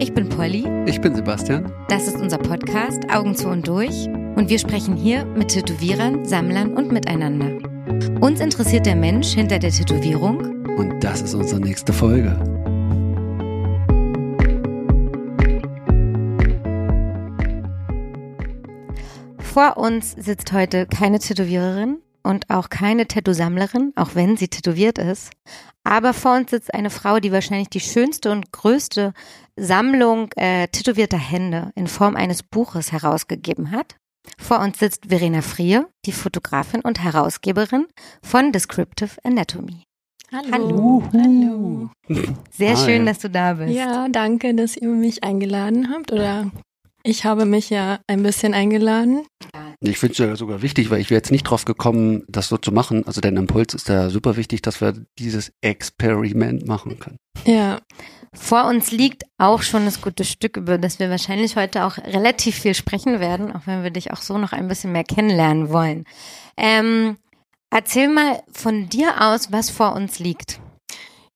Ich bin Polly. Ich bin Sebastian. Das ist unser Podcast Augen zu und durch. Und wir sprechen hier mit Tätowierern, Sammlern und miteinander. Uns interessiert der Mensch hinter der Tätowierung. Und das ist unsere nächste Folge. Vor uns sitzt heute keine Tätowiererin und auch keine Tattoo-Sammlerin, auch wenn sie tätowiert ist. Aber vor uns sitzt eine Frau, die wahrscheinlich die schönste und größte Sammlung äh, tätowierter Hände in Form eines Buches herausgegeben hat. Vor uns sitzt Verena Frie, die Fotografin und Herausgeberin von Descriptive Anatomy. Hallo. Hallo. Sehr Hi. schön, dass du da bist. Ja, danke, dass ihr mich eingeladen habt. Oder ich habe mich ja ein bisschen eingeladen. Ich finde es ja sogar wichtig, weil ich wäre jetzt nicht drauf gekommen, das so zu machen. Also dein Impuls ist ja super wichtig, dass wir dieses Experiment machen können. Ja, Vor uns liegt auch schon das gute Stück, über das wir wahrscheinlich heute auch relativ viel sprechen werden, auch wenn wir dich auch so noch ein bisschen mehr kennenlernen wollen. Ähm, erzähl mal von dir aus, was vor uns liegt.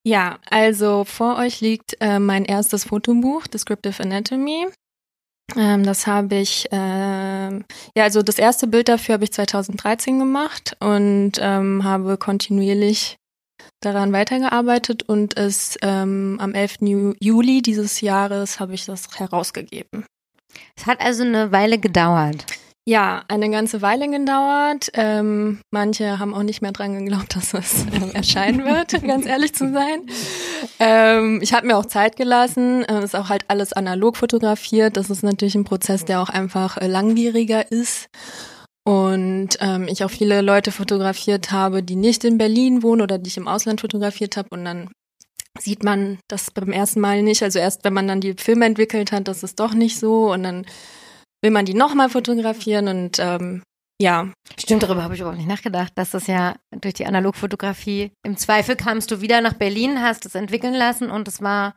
ja. Also vor euch liegt äh, mein erstes Fotobuch, Descriptive Anatomy. Ähm, das habe ich, ähm, ja, also das erste Bild dafür habe ich 2013 gemacht und ähm, habe kontinuierlich daran weitergearbeitet und es ähm, am 11. Ju- Juli dieses Jahres habe ich das herausgegeben. Es hat also eine Weile gedauert. Ja, eine ganze Weile gedauert. Ähm, manche haben auch nicht mehr dran geglaubt, dass es ähm, erscheinen wird, ganz ehrlich zu sein. Ähm, ich habe mir auch Zeit gelassen. Es ist auch halt alles analog fotografiert. Das ist natürlich ein Prozess, der auch einfach äh, langwieriger ist. Und ähm, ich auch viele Leute fotografiert habe, die nicht in Berlin wohnen oder die ich im Ausland fotografiert habe. Und dann sieht man das beim ersten Mal nicht. Also erst wenn man dann die Filme entwickelt hat, das ist doch nicht so. Und dann will man die nochmal fotografieren und ähm, ja, Stimmt, darüber habe ich überhaupt nicht nachgedacht, dass das ja durch die Analogfotografie im Zweifel kamst du wieder nach Berlin, hast es entwickeln lassen und es war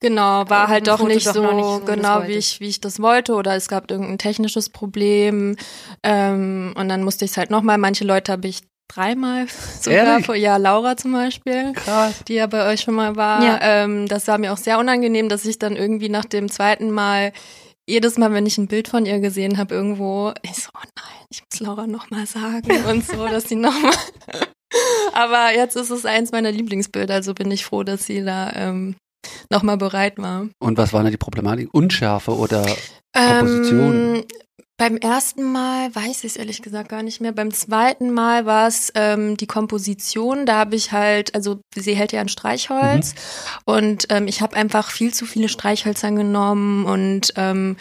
genau, war halt doch nicht, doch so nicht so, genau, wie ich, wie ich das wollte oder es gab irgendein technisches Problem ähm, und dann musste ich es halt nochmal, manche Leute habe ich dreimal sogar, vor- ja, Laura zum Beispiel. Krass. die ja bei euch schon mal war. Ja. Ähm, das war mir auch sehr unangenehm, dass ich dann irgendwie nach dem zweiten Mal jedes Mal, wenn ich ein Bild von ihr gesehen habe, irgendwo, ich so, oh nein, ich muss Laura noch mal sagen und so, dass sie noch mal. Aber jetzt ist es eins meiner Lieblingsbilder, also bin ich froh, dass sie da ähm, noch mal bereit war. Und was war denn die Problematik? Unschärfe oder Komposition? Ähm, beim ersten Mal weiß ich es ehrlich gesagt gar nicht mehr. Beim zweiten Mal war es ähm, die Komposition. Da habe ich halt, also sie hält ja ein Streichholz und ähm, ich habe einfach viel zu viele Streichhölzer genommen und ähm,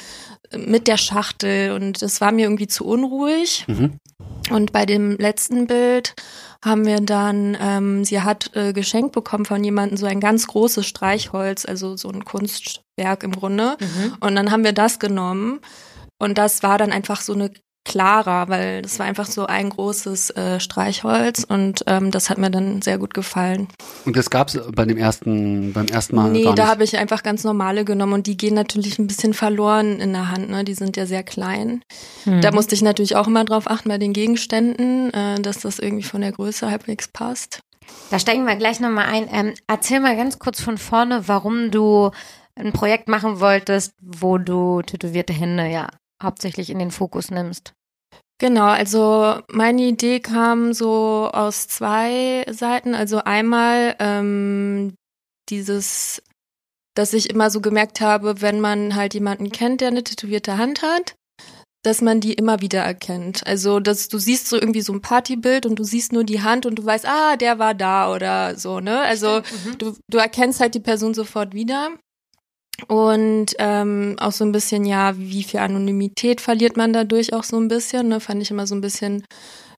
mit der Schachtel und das war mir irgendwie zu unruhig. Mhm. Und bei dem letzten Bild haben wir dann, ähm, sie hat äh, geschenkt bekommen von jemandem so ein ganz großes Streichholz, also so ein Kunstwerk im Grunde. Und dann haben wir das genommen und das war dann einfach so eine klarer, weil das war einfach so ein großes äh, Streichholz und ähm, das hat mir dann sehr gut gefallen. Und das gab's bei dem ersten, beim ersten Mal nee, gar da habe ich einfach ganz normale genommen und die gehen natürlich ein bisschen verloren in der Hand, ne? Die sind ja sehr klein. Mhm. Da musste ich natürlich auch immer drauf achten bei den Gegenständen, äh, dass das irgendwie von der Größe halbwegs passt. Da steigen wir gleich nochmal ein. Ähm, erzähl mal ganz kurz von vorne, warum du ein Projekt machen wolltest, wo du tätowierte Hände ja hauptsächlich in den Fokus nimmst. Genau, also meine Idee kam so aus zwei Seiten. Also einmal ähm, dieses, dass ich immer so gemerkt habe, wenn man halt jemanden kennt, der eine tätowierte Hand hat, dass man die immer wieder erkennt. Also, dass du siehst so irgendwie so ein Partybild und du siehst nur die Hand und du weißt, ah, der war da oder so, ne? Also du, du erkennst halt die Person sofort wieder. Und ähm, auch so ein bisschen, ja, wie viel Anonymität verliert man dadurch auch so ein bisschen, ne? Fand ich immer so ein bisschen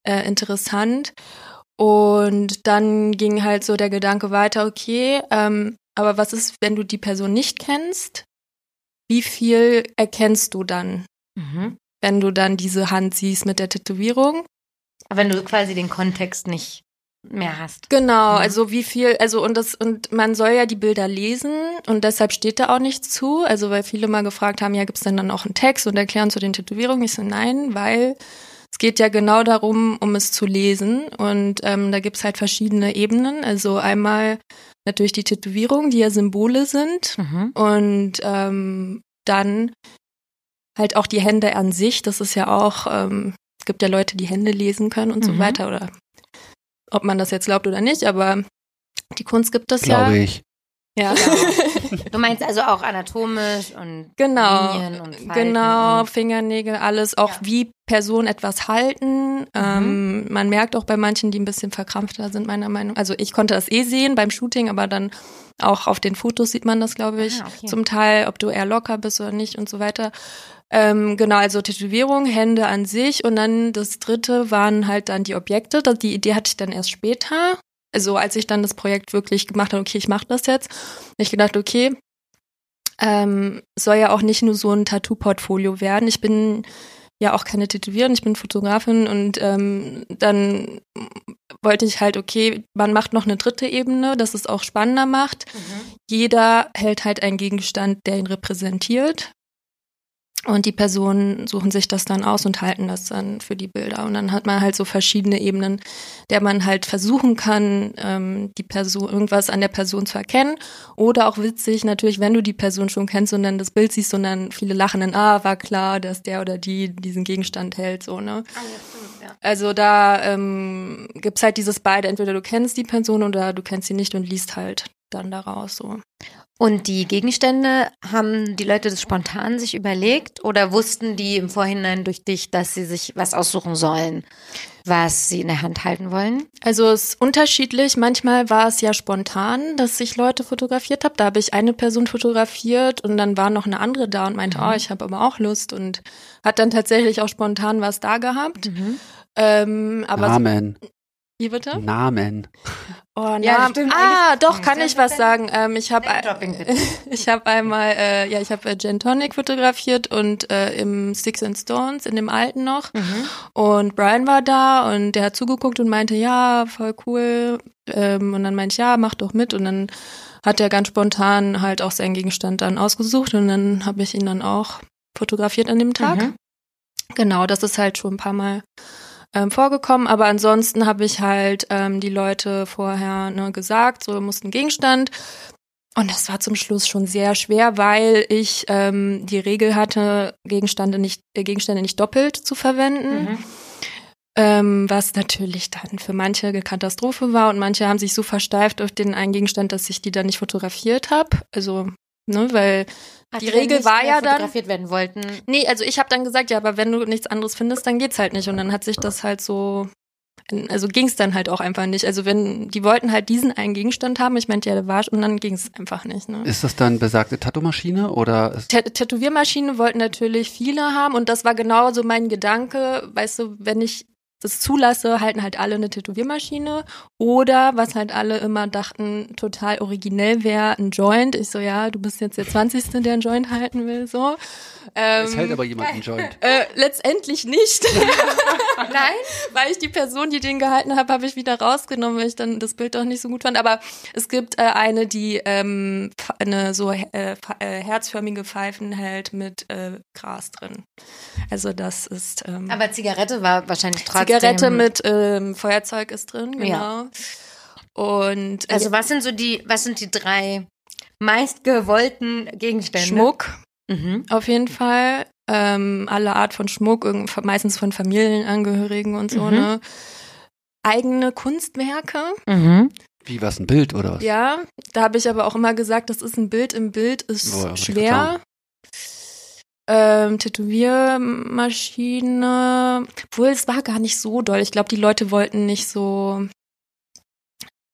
äh, interessant. Und dann ging halt so der Gedanke weiter, okay, ähm, aber was ist, wenn du die Person nicht kennst? Wie viel erkennst du dann, Mhm. wenn du dann diese Hand siehst mit der Tätowierung? Aber wenn du quasi den Kontext nicht mehr hast. Genau, Mhm. also wie viel, also und das, und man soll ja die Bilder lesen und deshalb steht da auch nichts zu. Also weil viele mal gefragt haben, ja, gibt's denn dann auch einen Text und erklären zu den Tätowierungen? Ich so, nein, weil es geht ja genau darum, um es zu lesen. Und ähm, da gibt's halt verschiedene Ebenen. Also einmal natürlich die Tätowierungen, die ja Symbole sind. Mhm. Und ähm, dann halt auch die Hände an sich. Das ist ja auch, ähm, es gibt ja Leute, die Hände lesen können und so Mhm. weiter. Oder ob man das jetzt glaubt oder nicht, aber die Kunst gibt es ja. Glaube ich. Ja. Du meinst also auch anatomisch und Genau, Linien und Falten genau, und Fingernägel, alles, auch Ja. wie Personen etwas halten. Ähm, man merkt auch bei manchen, die ein bisschen verkrampfter sind, meiner Meinung. Also ich konnte das eh sehen beim Shooting, aber dann auch auf den Fotos sieht man das, glaube ich, Ah, okay. zum Teil, ob du eher locker bist oder nicht und so weiter. Ähm, genau, also Tätowierung, Hände an sich und dann das dritte waren halt dann die Objekte. Die Idee hatte ich dann erst später. Also als ich dann das Projekt wirklich gemacht habe, okay, ich mache das jetzt, ich gedacht, okay, ähm, soll ja auch nicht nur so ein Tattoo-Portfolio werden. Ich bin ja auch keine Tätowiererin, ich bin Fotografin und ähm, dann wollte ich halt, okay, man macht noch eine dritte Ebene, dass es auch spannender macht. Mhm. Jeder hält halt einen Gegenstand, der ihn repräsentiert. Und die Personen suchen sich das dann aus und halten das dann für die Bilder. Und dann hat man halt so verschiedene Ebenen, der man halt versuchen kann, ähm, die Person, irgendwas an der Person zu erkennen. Oder auch witzig, natürlich, wenn du die Person schon kennst und dann das Bild siehst und dann viele lachen dann, ah, war klar, dass der oder die diesen Gegenstand hält, so, ne? Ah, ja, stimmt, ja. Also da ähm, gibt's halt dieses beide, entweder du kennst die Person oder du kennst sie nicht und liest halt dann daraus so. Und die Gegenstände, haben die Leute das spontan sich überlegt oder wussten die im Vorhinein durch dich, dass sie sich was aussuchen sollen, was sie in der Hand halten wollen? Also es ist unterschiedlich. Manchmal war es ja spontan, dass ich Leute fotografiert habe. Da habe ich eine Person fotografiert und dann war noch eine andere da und meinte, oh, ich habe aber auch Lust und hat dann tatsächlich auch spontan was da gehabt. Ähm, aber Namen. wie bitte? Namen. Oh, Ja, Namen. stimmt, Ah, doch, kann ich was sagen. Ähm, ich habe ich habe einmal, äh, ja, ich habe äh, Jen Tonic fotografiert und äh, im Six and Stones, in dem alten noch. Mhm. Und Brian war da und der hat zugeguckt und meinte, ja, voll cool. Ähm, und dann meinte ich, ja, mach doch mit. Und dann hat er ganz spontan halt auch seinen Gegenstand dann ausgesucht und dann habe ich ihn dann auch fotografiert an dem Tag. Mhm. Genau, das ist halt schon ein paar Mal ähm, vorgekommen, aber ansonsten habe ich halt ähm, die Leute vorher ne, gesagt, so muss ein Gegenstand. Und das war zum Schluss schon sehr schwer, weil ich ähm, die Regel hatte, Gegenstände nicht, äh, Gegenstände nicht doppelt zu verwenden. Mhm. Ähm, was natürlich dann für manche eine Katastrophe war und manche haben sich so versteift auf den einen Gegenstand, dass ich die dann nicht fotografiert habe. Also, ne, weil Ach, Die Regel nicht war mehr ja dann- fotografiert werden wollten. Nee, also ich habe dann gesagt, ja, aber wenn du nichts anderes findest, dann geht's halt nicht. Und dann hat sich das halt so, also ging's dann halt auch einfach nicht. Also wenn, die wollten halt diesen einen Gegenstand haben, ich meinte ja, der war und dann ging's einfach nicht. Ne? Ist das dann besagte Tattoo-Maschine oder ist, Tä- Tätowiermaschine wollten natürlich viele haben und das war genau so mein Gedanke, weißt du, wenn ich das zulasse, halten halt alle eine Tätowiermaschine oder was halt alle immer dachten, total originell wäre, ein Joint. Ich so, ja, du bist jetzt der 20. der einen Joint halten will, so. Ähm, es hält aber jemand einen Joint? äh, letztendlich nicht, Nein? weil ich die Person, die den gehalten habe, habe ich wieder rausgenommen, weil ich dann das Bild doch nicht so gut fand. Aber es gibt äh, eine, die ähm, eine so äh, äh, herzförmige Pfeifen hält mit äh, Gras drin. Also das ist ähm, Aber Zigarette war wahrscheinlich trotzdem. Zigarette mit ähm, Feuerzeug ist drin, genau. Ja. Und äh, Also was sind so die, was sind die drei meistgewollten Gegenstände? Schmuck Mhm. auf jeden Fall. Ähm, alle Art von Schmuck, meistens von Familienangehörigen und so, Mhm. ne? Eigene Kunstwerke. Mhm. Wie was, ein Bild oder was? Ja, da habe ich aber auch immer gesagt, das ist ein Bild im Bild, ist ich schwer. Ähm, Tätowiermaschine, obwohl es war gar nicht so doll. Ich glaube, die Leute wollten nicht so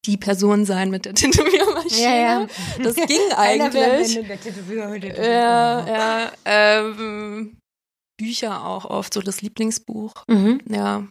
die Person sein mit der Tätowiermaschine. Ja, ja. Das ging eigentlich. der der. Ja, ja. Ähm, Bücher auch oft, so das Lieblingsbuch. Mhm. Ja.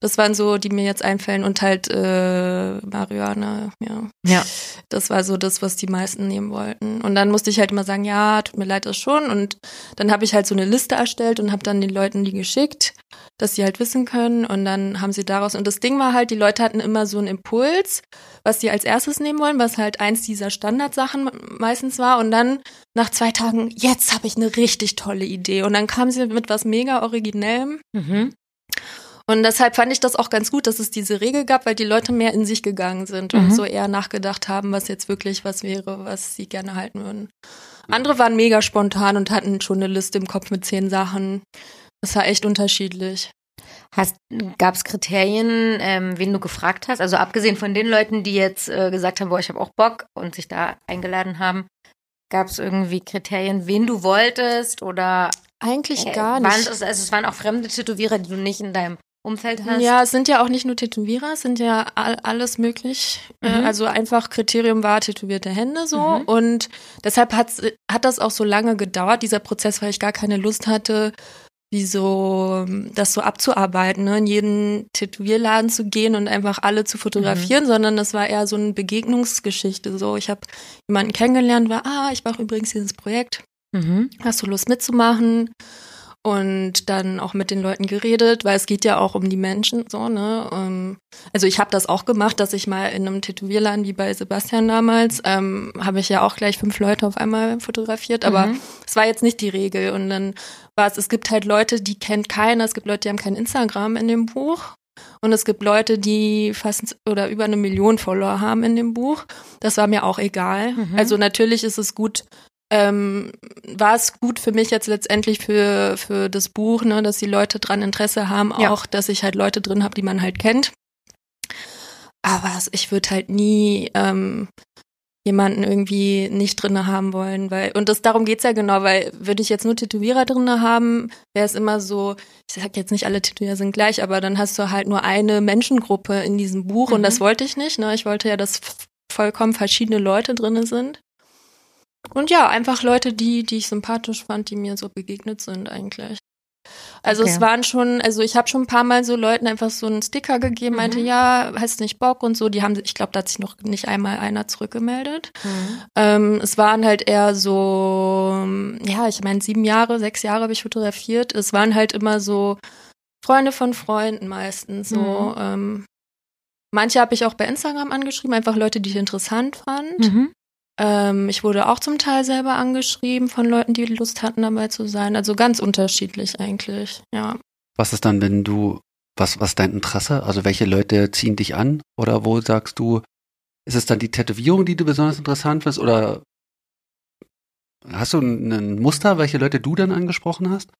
Das waren so, die mir jetzt einfallen und halt äh, Marihuana, ja. Ja. Das war so das, was die meisten nehmen wollten. Und dann musste ich halt immer sagen, ja, tut mir leid, das schon. Und dann habe ich halt so eine Liste erstellt und habe dann den Leuten die geschickt, dass sie halt wissen können. Und dann haben sie daraus. Und das Ding war halt, die Leute hatten immer so einen Impuls, was sie als erstes nehmen wollen, was halt eins dieser Standardsachen meistens war. Und dann nach zwei Tagen, jetzt habe ich eine richtig tolle Idee. Und dann kamen sie mit was mega originellem. Mhm. Und deshalb fand ich das auch ganz gut, dass es diese Regel gab, weil die Leute mehr in sich gegangen sind und Mhm. so eher nachgedacht haben, was jetzt wirklich was wäre, was sie gerne halten würden. Andere waren mega spontan und hatten schon eine Liste im Kopf mit zehn Sachen. Das war echt unterschiedlich. Gab es Kriterien, ähm, wen du gefragt hast? Also abgesehen von den Leuten, die jetzt äh, gesagt haben, boah, ich habe auch Bock und sich da eingeladen haben, gab es irgendwie Kriterien, wen du wolltest oder Eigentlich äh, gar waren nicht. es, also es waren auch fremde Tätowierer, die du nicht in deinem Umfeld hast? Ja, es sind ja auch nicht nur Tätowierer, es sind ja all, alles möglich. Äh, Mhm. Also einfach Kriterium war tätowierte Hände so. Mhm. Und deshalb hat's, hat das auch so lange gedauert, dieser Prozess, weil ich gar keine Lust hatte, wie so das so abzuarbeiten, ne? in jeden Tätowierladen zu gehen und einfach alle zu fotografieren, Mhm. sondern das war eher so eine Begegnungsgeschichte. So, ich habe jemanden kennengelernt, war, ah, ich mache übrigens dieses Projekt Mhm. hast du Lust mitzumachen? Und dann auch mit den Leuten geredet, weil es geht ja auch um die Menschen so, ne? Ähm, Also ich habe das auch gemacht, dass ich mal in einem Tätowierladen wie bei Sebastian damals, ähm, habe ich ja auch gleich fünf Leute auf einmal fotografiert, aber Mhm. es war jetzt nicht die Regel. Und dann war es, es gibt halt Leute, die kennt keiner, es gibt Leute, die haben kein Instagram in dem Buch. Und es gibt Leute, die fast oder über eine Million Follower haben in dem Buch. Das war mir auch egal. Mhm. Also natürlich ist es gut, ähm, war es gut für mich jetzt letztendlich für, für das Buch, ne, dass die Leute dran Interesse haben, Ja. auch, dass ich halt Leute drin habe, die man halt kennt. Aber ich würde halt nie ähm, jemanden irgendwie nicht drinne haben wollen, weil und das darum geht's ja genau, weil würde ich jetzt nur Tätowierer drinne haben, wäre es immer so, ich sag jetzt nicht alle Tätowierer sind gleich, aber dann hast du halt nur eine Menschengruppe in diesem Buch und Mhm. das wollte ich nicht, ne? Ich wollte ja, dass vollkommen verschiedene Leute drinne sind. Und ja, einfach Leute, die, die ich sympathisch fand, die mir so begegnet sind eigentlich. Also Okay. es waren schon, also ich habe schon ein paar Mal so Leuten einfach so einen Sticker gegeben, meinte, Mhm. ja, hast nicht Bock und so. Die haben, ich glaube, da hat sich noch nicht einmal einer zurückgemeldet. Mhm. Ähm, es waren halt eher so, ja, ich meine, sieben Jahre, sechs Jahre habe ich fotografiert. Es waren halt immer so Freunde von Freunden meistens. So, Mhm. ähm, manche habe ich auch bei Instagram angeschrieben, einfach Leute, die ich interessant fand. Ähm, ich wurde auch zum Teil selber angeschrieben von Leuten, die Lust hatten, dabei zu sein. Also ganz unterschiedlich eigentlich, ja. Was ist dann, wenn du, was, was ist dein Interesse? Also welche Leute ziehen dich an? Oder wo sagst du, ist es dann die Tätowierung, die du besonders interessant findest? Oder hast du ein, Muster, welche Leute du dann angesprochen hast?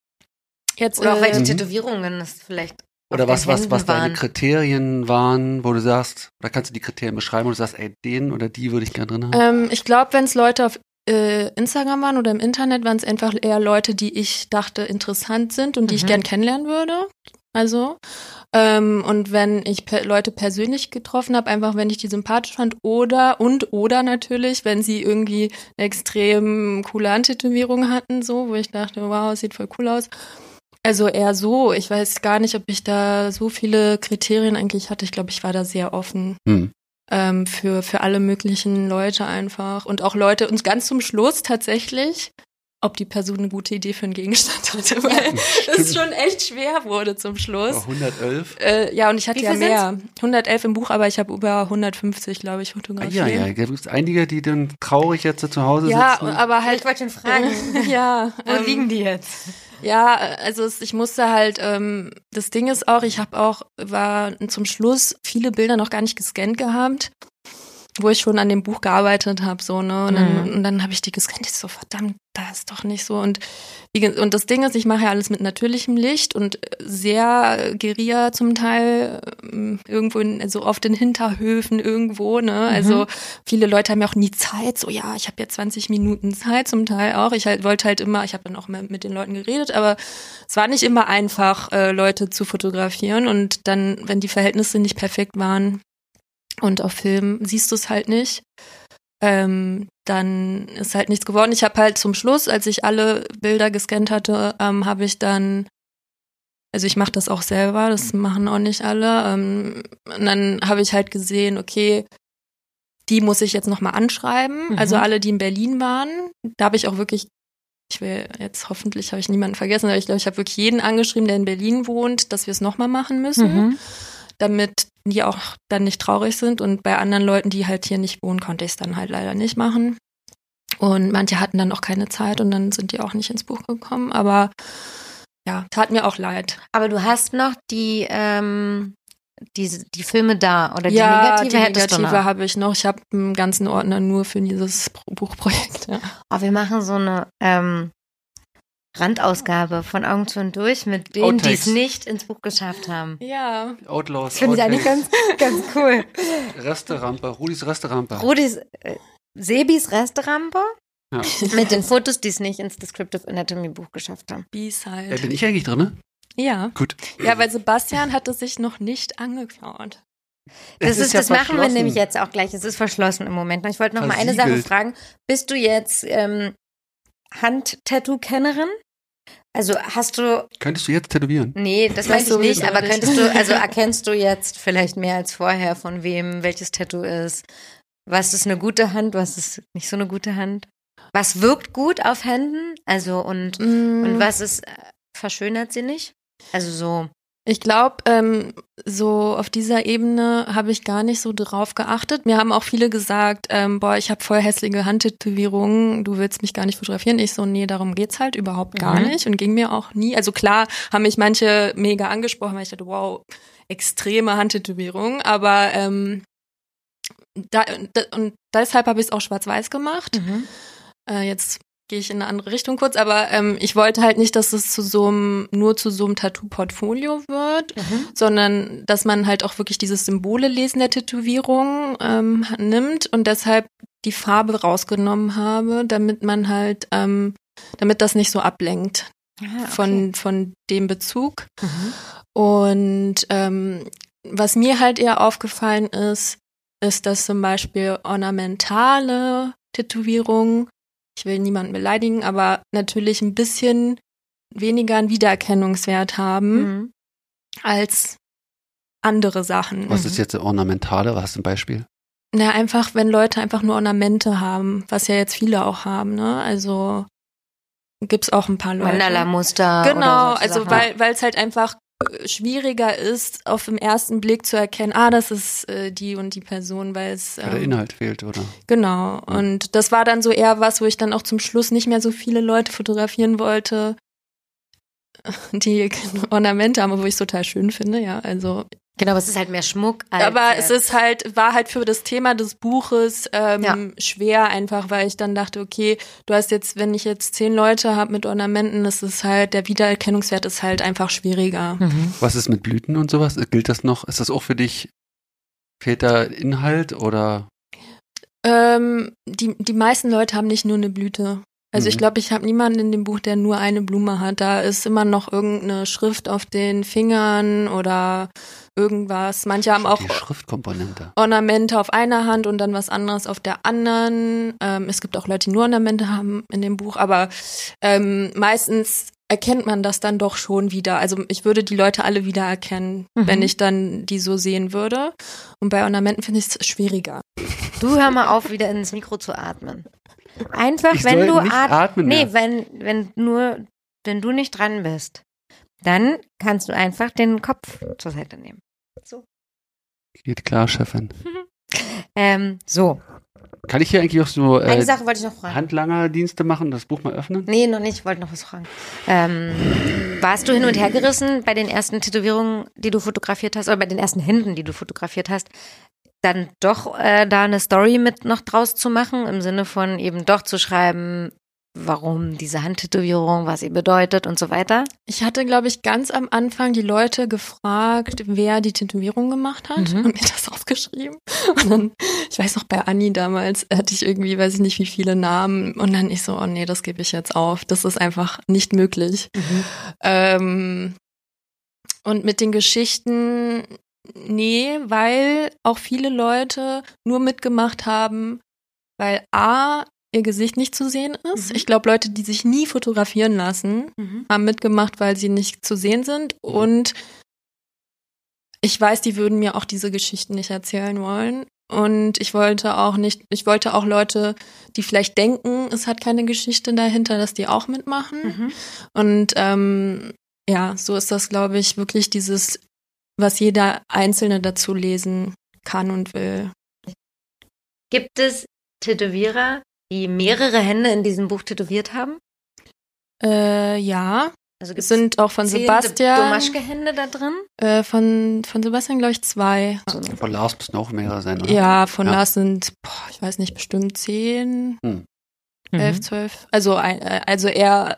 Jetzt, Oder auch welche äh. Tätowierungen es vielleicht Oder was, was, was deine waren. Kriterien waren, wo du sagst, da kannst du die Kriterien beschreiben, wo du sagst, ey, den oder die würde ich gerne drin haben? Ähm, ich glaube, wenn es Leute auf äh, Instagram waren oder im Internet, waren es einfach eher Leute, die ich dachte interessant sind und die ich Mhm. gern kennenlernen würde. Also ähm, und wenn ich per Leute persönlich getroffen habe, einfach wenn ich die sympathisch fand oder und oder natürlich, wenn sie irgendwie eine extrem coole Antätowierung hatten, so, wo ich dachte, wow, sieht voll cool aus. Also eher so. Ich weiß gar nicht, ob ich da so viele Kriterien eigentlich hatte. Ich glaube, ich war da sehr offen Hm. ähm, für, für alle möglichen Leute einfach. Und auch Leute, und ganz zum Schluss tatsächlich, ob die Person eine gute Idee für einen Gegenstand hatte, weil es schon echt schwer wurde zum Schluss. Oh, 111? Äh, ja, und ich hatte ja mehr. 111 im Buch, aber ich habe über 150, glaube ich, Ah, fotografiert. ja, ja, da gibt es einige, die dann traurig jetzt zu Hause Ja, sitzen. aber Ich halt. wollte schon fragen, ja, wo ähm, liegen die jetzt? Ja, also ich musste halt, ähm, das Ding ist auch, ich habe auch, war zum Schluss viele Bilder noch gar nicht gescannt gehabt, wo ich schon an dem Buch gearbeitet habe, so, ne? Und dann, Mhm. und dann habe ich die gescannt, ich so, verdammt, da ist doch nicht so. Und, und das Ding ist, ich mache ja alles mit natürlichem Licht und sehr Guerilla zum Teil, ähm, irgendwo in, also auf den Hinterhöfen irgendwo, ne? Also viele Leute haben ja auch nie Zeit, so ja, ich habe jetzt 20 Minuten Zeit zum Teil auch. Ich halt, wollte halt immer, ich habe dann auch mit, mit den Leuten geredet, aber es war nicht immer einfach, äh, Leute zu fotografieren und dann, wenn die Verhältnisse nicht perfekt waren und auf Film siehst du es halt nicht, ähm, dann ist halt nichts geworden. Ich habe halt zum Schluss, als ich alle Bilder gescannt hatte, ähm, habe ich dann also ich mache das auch selber, das machen auch nicht alle. Ähm, und dann habe ich halt gesehen, okay, die muss ich jetzt nochmal anschreiben. Mhm. Also alle, die in Berlin waren. Da habe ich auch wirklich, ich will jetzt hoffentlich habe ich niemanden vergessen, aber ich glaube, ich habe wirklich jeden angeschrieben, der in Berlin wohnt, dass wir es nochmal machen müssen, Mhm. Damit die auch dann nicht traurig sind. Und bei anderen Leuten, die halt hier nicht wohnen, konnte ich es dann halt leider nicht machen. Und manche hatten dann auch keine Zeit und dann sind die auch nicht ins Buch gekommen. Aber ja, tat mir auch leid. Aber du hast noch die, ähm, die, die Filme da oder die ja, negative die Negative habe ich noch. Ich habe einen ganzen Ordner nur für dieses Pro- Buchprojekt. Ja. Oh, wir machen so eine ähm, Randausgabe von Augen zu und durch mit denen, die es nicht ins Buch geschafft haben. ja. Outlaws. Finde ich eigentlich ganz, ganz cool. Resterampe, Rudis Resterampe. Rudis, äh, Sebis Restaurante Ja. mit den Fotos, die es nicht ins Descriptive Anatomy Buch geschafft haben. B-Side. Äh, bin ich eigentlich drin? Ne? Ja. Gut. Ja, weil Sebastian hatte sich noch nicht angeschaut. Das, Es ist, ja das machen wir nämlich jetzt auch gleich. Es ist verschlossen im Moment. Ich wollte noch mal eine Sache Versiegelt. fragen. Bist du jetzt ähm, Handtattoo-Kennerin? Also hast du, Könntest du jetzt tätowieren? nee, das weiß ich nicht, aber könntest du, also erkennst du jetzt vielleicht mehr als vorher, von wem welches Tattoo ist? Was ist eine gute Hand, was ist nicht so eine gute Hand? Was wirkt gut auf Händen? Also und, Mm, und was ist, äh, verschönert sie nicht? Also so, Ich glaube, ähm, so auf dieser Ebene habe ich gar nicht so drauf geachtet. Mir haben auch viele gesagt, ähm, boah, ich habe voll hässliche Handtätowierungen, du willst mich gar nicht fotografieren. Ich so, nee, darum geht's halt überhaupt gar Mhm. nicht und ging mir auch nie. Also klar haben mich manche mega angesprochen, weil ich dachte, wow, extreme Handtätowierung, aber ähm, da, da, und deshalb habe ich es auch schwarz-weiß gemacht. Äh, jetzt gehe ich in eine andere Richtung kurz, aber ähm, ich wollte halt nicht, dass es zu so einem, nur zu so einem Tattoo-Portfolio wird, Mhm. sondern dass man halt auch wirklich dieses Symbole lesen der Tätowierung ähm, nimmt und deshalb die Farbe rausgenommen habe, damit man halt, ähm, damit das nicht so ablenkt Ah, okay. von, von dem Bezug. Mhm. Und ähm, was mir halt eher aufgefallen ist, ist, dass zum Beispiel ornamentale Tätowierungen, ich will niemanden beleidigen, aber natürlich ein bisschen weniger einen Wiedererkennungswert haben Mhm. als andere Sachen. Was ist jetzt ornamentale? Was du ein Beispiel? Na, einfach, wenn Leute einfach nur Ornamente haben, was ja jetzt viele auch haben, ne? Also gibt's auch ein paar Leute. Mandala-Muster. Genau, oder solche also Sachen. weil es halt einfach schwieriger ist, auf den ersten Blick zu erkennen, ah, das ist äh, die und die Person, weil es Weil der ähm, Inhalt fehlt, oder? genau. Und das war dann so eher was, wo ich dann auch zum Schluss nicht mehr so viele Leute fotografieren wollte, die Ornamente haben, wo ich es total schön finde, ja. Also Genau, aber es ist halt mehr Schmuck. Als aber es ist halt, war halt für das Thema des Buches ähm, Ja. schwer einfach, weil ich dann dachte, okay, du hast jetzt, wenn ich jetzt zehn Leute habe mit Ornamenten, das ist halt, der Wiedererkennungswert ist halt einfach schwieriger. Mhm. Was ist mit Blüten und sowas? Gilt das noch? Ist das auch für dich? Fehlt da Inhalt oder? Ähm, die, die meisten Leute haben nicht nur eine Blüte. Also ich Mhm. glaube, ich habe niemanden in dem Buch, der nur eine Blume hat. Da ist immer noch irgendeine Schrift auf den Fingern oder irgendwas. Manche haben auch Schriftkomponente. Ornamente auf einer Hand und dann was anderes auf der anderen. Ähm, es gibt auch Leute, die nur Ornamente haben in dem Buch, aber ähm, meistens erkennt man das dann doch schon wieder. Also ich würde die Leute alle wieder erkennen, Mhm. wenn ich dann die so sehen würde. Und bei Ornamenten finde ich es schwieriger. Du hör mal auf, wieder ins Mikro zu atmen. Einfach, Ich wenn du nicht atmen. Nee, mehr. wenn, wenn nur, wenn du nicht dran bist, dann kannst du einfach den Kopf zur Seite nehmen. Geht klar, Chefin. Ähm, so. Kann ich hier eigentlich auch so Eine äh, Sache wollte ich noch fragen. Handlangerdienste machen, das Buch mal öffnen? Nee, noch nicht. Ich wollte noch was fragen. Ähm, warst du hin und her gerissen bei den ersten Tätowierungen, die du fotografiert hast, oder bei den ersten Händen, die du fotografiert hast, dann doch äh, da eine Story mit noch draus zu machen, im Sinne von eben doch zu schreiben, warum diese Handtätowierung, was sie bedeutet und so weiter? Ich hatte, glaube ich, ganz am Anfang die Leute gefragt, wer die Tätowierung gemacht hat Mhm. und mir das aufgeschrieben. Und dann, ich weiß noch, bei Anni damals hatte ich irgendwie, weiß ich nicht, wie viele Namen. Und dann ich so, oh nee, das gebe ich jetzt auf. Das ist einfach nicht möglich. Ähm, und mit den Geschichten, nee, weil auch viele Leute nur mitgemacht haben, weil A, ihr Gesicht nicht zu sehen ist. Mhm. Ich glaube, Leute, die sich nie fotografieren lassen, haben mitgemacht, weil sie nicht zu sehen sind. Und ich weiß, die würden mir auch diese Geschichten nicht erzählen wollen. Und ich wollte auch nicht, ich wollte auch Leute, die vielleicht denken, es hat keine Geschichte dahinter, dass die auch mitmachen. Mhm. Und ähm, ja, so ist das, glaube ich, wirklich dieses, was jeder Einzelne dazu lesen kann und will. Gibt es Tätowierer, die mehrere Hände in diesem Buch tätowiert haben? Äh, ja, Also Es sind auch von zehn Sebastian, Domaschke-Hände da drin? äh, von, von Sebastian glaube ich zwei. Von Lars müssen auch mehrere sein, oder? Ja, von Ja. Lars sind, boah, ich weiß nicht, bestimmt zehn, Hm. Elf, Mhm. zwölf. Also, ein- äh, also er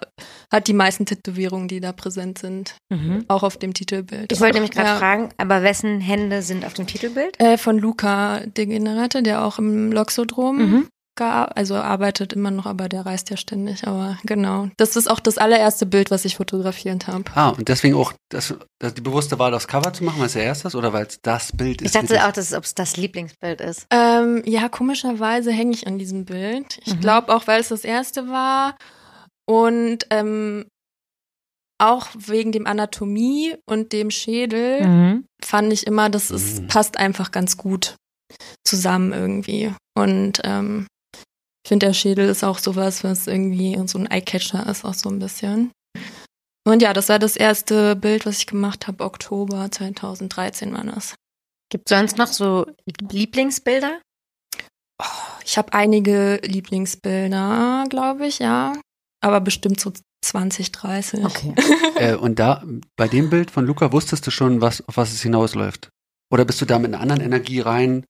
hat die meisten Tätowierungen, die da präsent sind. Mhm. Auch auf dem Titelbild. Ich wollte nämlich gerade Ja. fragen, aber wessen Hände sind auf dem Titelbild? Äh, von Luca Degenerate, der auch im Loxodrom Mhm. Also arbeitet immer noch, aber der reist ja ständig. Aber genau, das ist auch das allererste Bild, was ich fotografiert habe. Ah, und deswegen auch das, das, die bewusste Wahl, das Cover zu machen, als erstes oder weil es das Bild ist? Ich dachte auch, dass ob es das Lieblingsbild ist. Ähm, ja, komischerweise hänge ich an diesem Bild. Ich Mhm. glaube auch, weil es das erste war und ähm, auch wegen dem Anatomie und dem Schädel Mhm. fand ich immer, das ist, Mhm. passt einfach ganz gut zusammen irgendwie. Und ähm, finde, der Schädel ist auch sowas, was irgendwie so ein Eyecatcher ist, auch so ein bisschen. Und ja, das war das erste Bild, was ich gemacht habe, Oktober 2013 war das. Gibt sonst noch so Lieblingsbilder? Ich habe einige Lieblingsbilder, glaube ich, ja. Aber bestimmt so 20, 30. äh, und da, bei dem Bild von Luca, wusstest du schon, was, auf was es hinausläuft? Oder bist du da mit einer anderen Energie rein,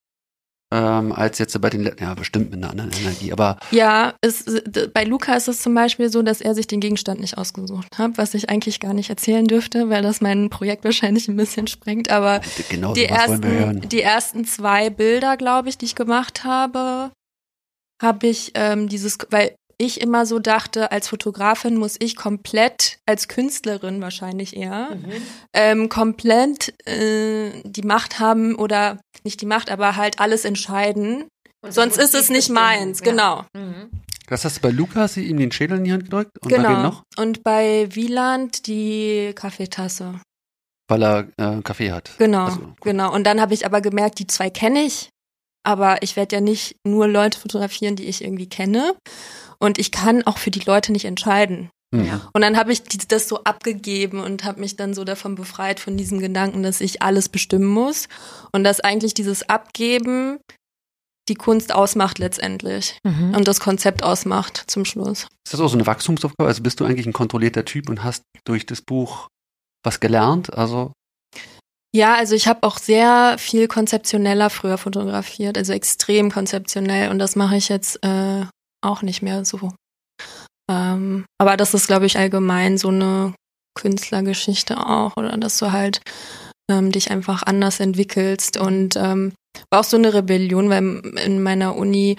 ähm, als jetzt bei den, le- ja, bestimmt mit einer anderen Energie, aber Ja, es, bei Luca ist es zum Beispiel so, dass er sich den Gegenstand nicht ausgesucht hat, was ich eigentlich gar nicht erzählen dürfte, weil das mein Projekt wahrscheinlich ein bisschen sprengt. Aber genau die, ersten, die ersten zwei Bilder, glaube ich, die ich gemacht habe, habe ich ähm, dieses, weil ich immer so dachte, als Fotografin muss ich komplett, als Künstlerin wahrscheinlich eher, ähm, komplett äh, die Macht haben oder nicht die Macht, aber halt alles entscheiden. Sonst ist es nicht meins, genau. Mhm. Das hast du bei du ihm den Schädel in die Hand gedrückt? Und bei wem Genau. noch? Und bei Wieland die Kaffeetasse. Weil er äh, einen Kaffee hat. Genau, Also, genau. Und dann habe ich aber gemerkt, die zwei kenne ich, aber ich werde ja nicht nur Leute fotografieren, die ich irgendwie kenne. Und ich kann auch für die Leute nicht entscheiden. Hm. Ja. Und dann habe ich das so abgegeben und habe mich dann so davon befreit von diesem Gedanken, dass ich alles bestimmen muss und dass eigentlich dieses Abgeben die Kunst ausmacht letztendlich Mhm. und das Konzept ausmacht zum Schluss. Ist das auch so eine Wachstumsaufgabe? Also bist du eigentlich ein kontrollierter Typ und hast durch das Buch was gelernt? Also, Ja, also ich habe auch sehr viel konzeptioneller früher fotografiert, also extrem konzeptionell und das mache ich jetzt äh, auch nicht mehr so. Ähm, aber das ist, glaube ich, allgemein so eine Künstlergeschichte auch oder dass du halt ähm, dich einfach anders entwickelst und ähm, war auch so eine Rebellion, weil in meiner Uni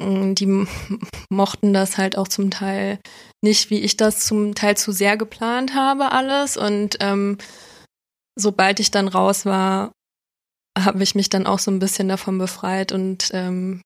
mh, die mochten das halt auch zum Teil nicht, wie ich das zum Teil zu sehr geplant habe alles und ähm, sobald ich dann raus war, habe ich mich dann auch so ein bisschen davon befreit und ähm,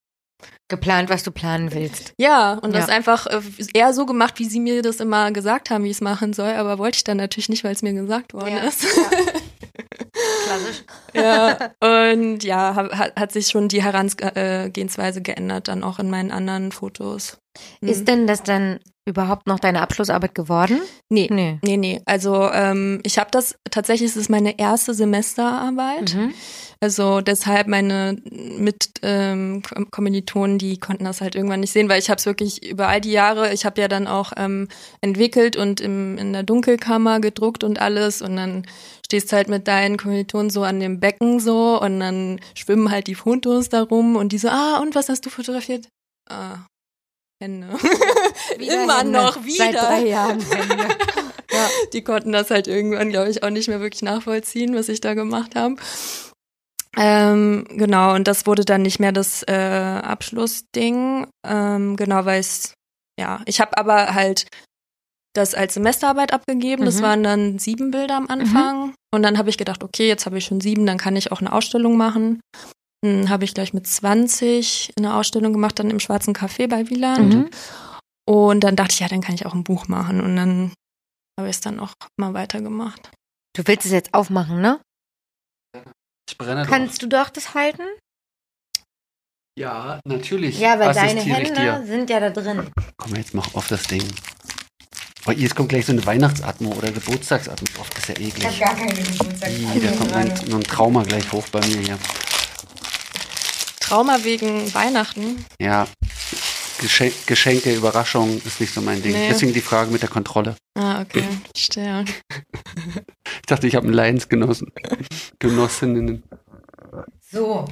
Geplant, was du planen willst. ja, und das Ja. einfach äh, eher so gemacht, wie sie mir das immer gesagt haben, wie ich es machen soll, aber wollte ich dann natürlich nicht, weil es mir gesagt worden Ja, ist. Klassisch. ja, und ja, hat, hat- sich schon die Herangehensweise geändert, dann auch in meinen anderen Fotos. Mhm. Ist denn das dann überhaupt noch deine Abschlussarbeit geworden? nee, Nee. nee, nee. Also ähm, ich habe das, tatsächlich ist es meine erste Semesterarbeit. Mhm. Also deshalb meine mit ähm, Kom- Kommilitonen, die konnten das halt irgendwann nicht sehen, weil ich habe es wirklich über all die Jahre, ich habe ja dann auch ähm, entwickelt und im, in der Dunkelkammer gedruckt und alles und dann stehst halt mit deinen Kommilitonen so an dem Becken so und dann schwimmen halt die Fotos darum und die so, ah und was hast du fotografiert? Ah, Hände. Immer Hände. noch wieder. Seit drei Jahren Hände. ja, die konnten das halt irgendwann, glaube ich, auch nicht mehr wirklich nachvollziehen, was ich da gemacht habe. Ähm, genau, und das wurde dann nicht mehr das äh, Abschlussding. Ähm, genau, weil es, ja, ich habe aber halt das als Semesterarbeit abgegeben. Das Mhm. waren dann sieben Bilder am Anfang. Und dann habe ich gedacht, okay, jetzt habe ich schon sieben, dann kann ich auch eine Ausstellung machen. Dann habe ich gleich mit 20 eine Ausstellung gemacht, dann im Schwarzen Café bei Wieland. Mhm. Und dann dachte ich, ja, dann kann ich auch ein Buch machen. Und dann habe ich es dann auch mal weitergemacht. Du willst es jetzt aufmachen, ne? ich brenne doch. Kannst du doch das halten? Ja, natürlich. Ja, weil deine ich Hände sind ja da drin. Komm, jetzt mach auf das Ding. Oh, jetzt kommt gleich so eine Weihnachtsatmo oder Geburtstagsatmo. Oh, das ist ja eklig. gar keine Geburtstag. Ih, da kommt mein, so ein Trauma gleich hoch bei mir hier. Trauma wegen Weihnachten. Ja. Geschen Geschenke, Überraschungen ist nicht so mein Ding. Nee. Deswegen die Frage mit der Kontrolle. Ah, okay. Verstehe. Ich dachte, ich habe einen Leidensgenossen. Genossinnen. So,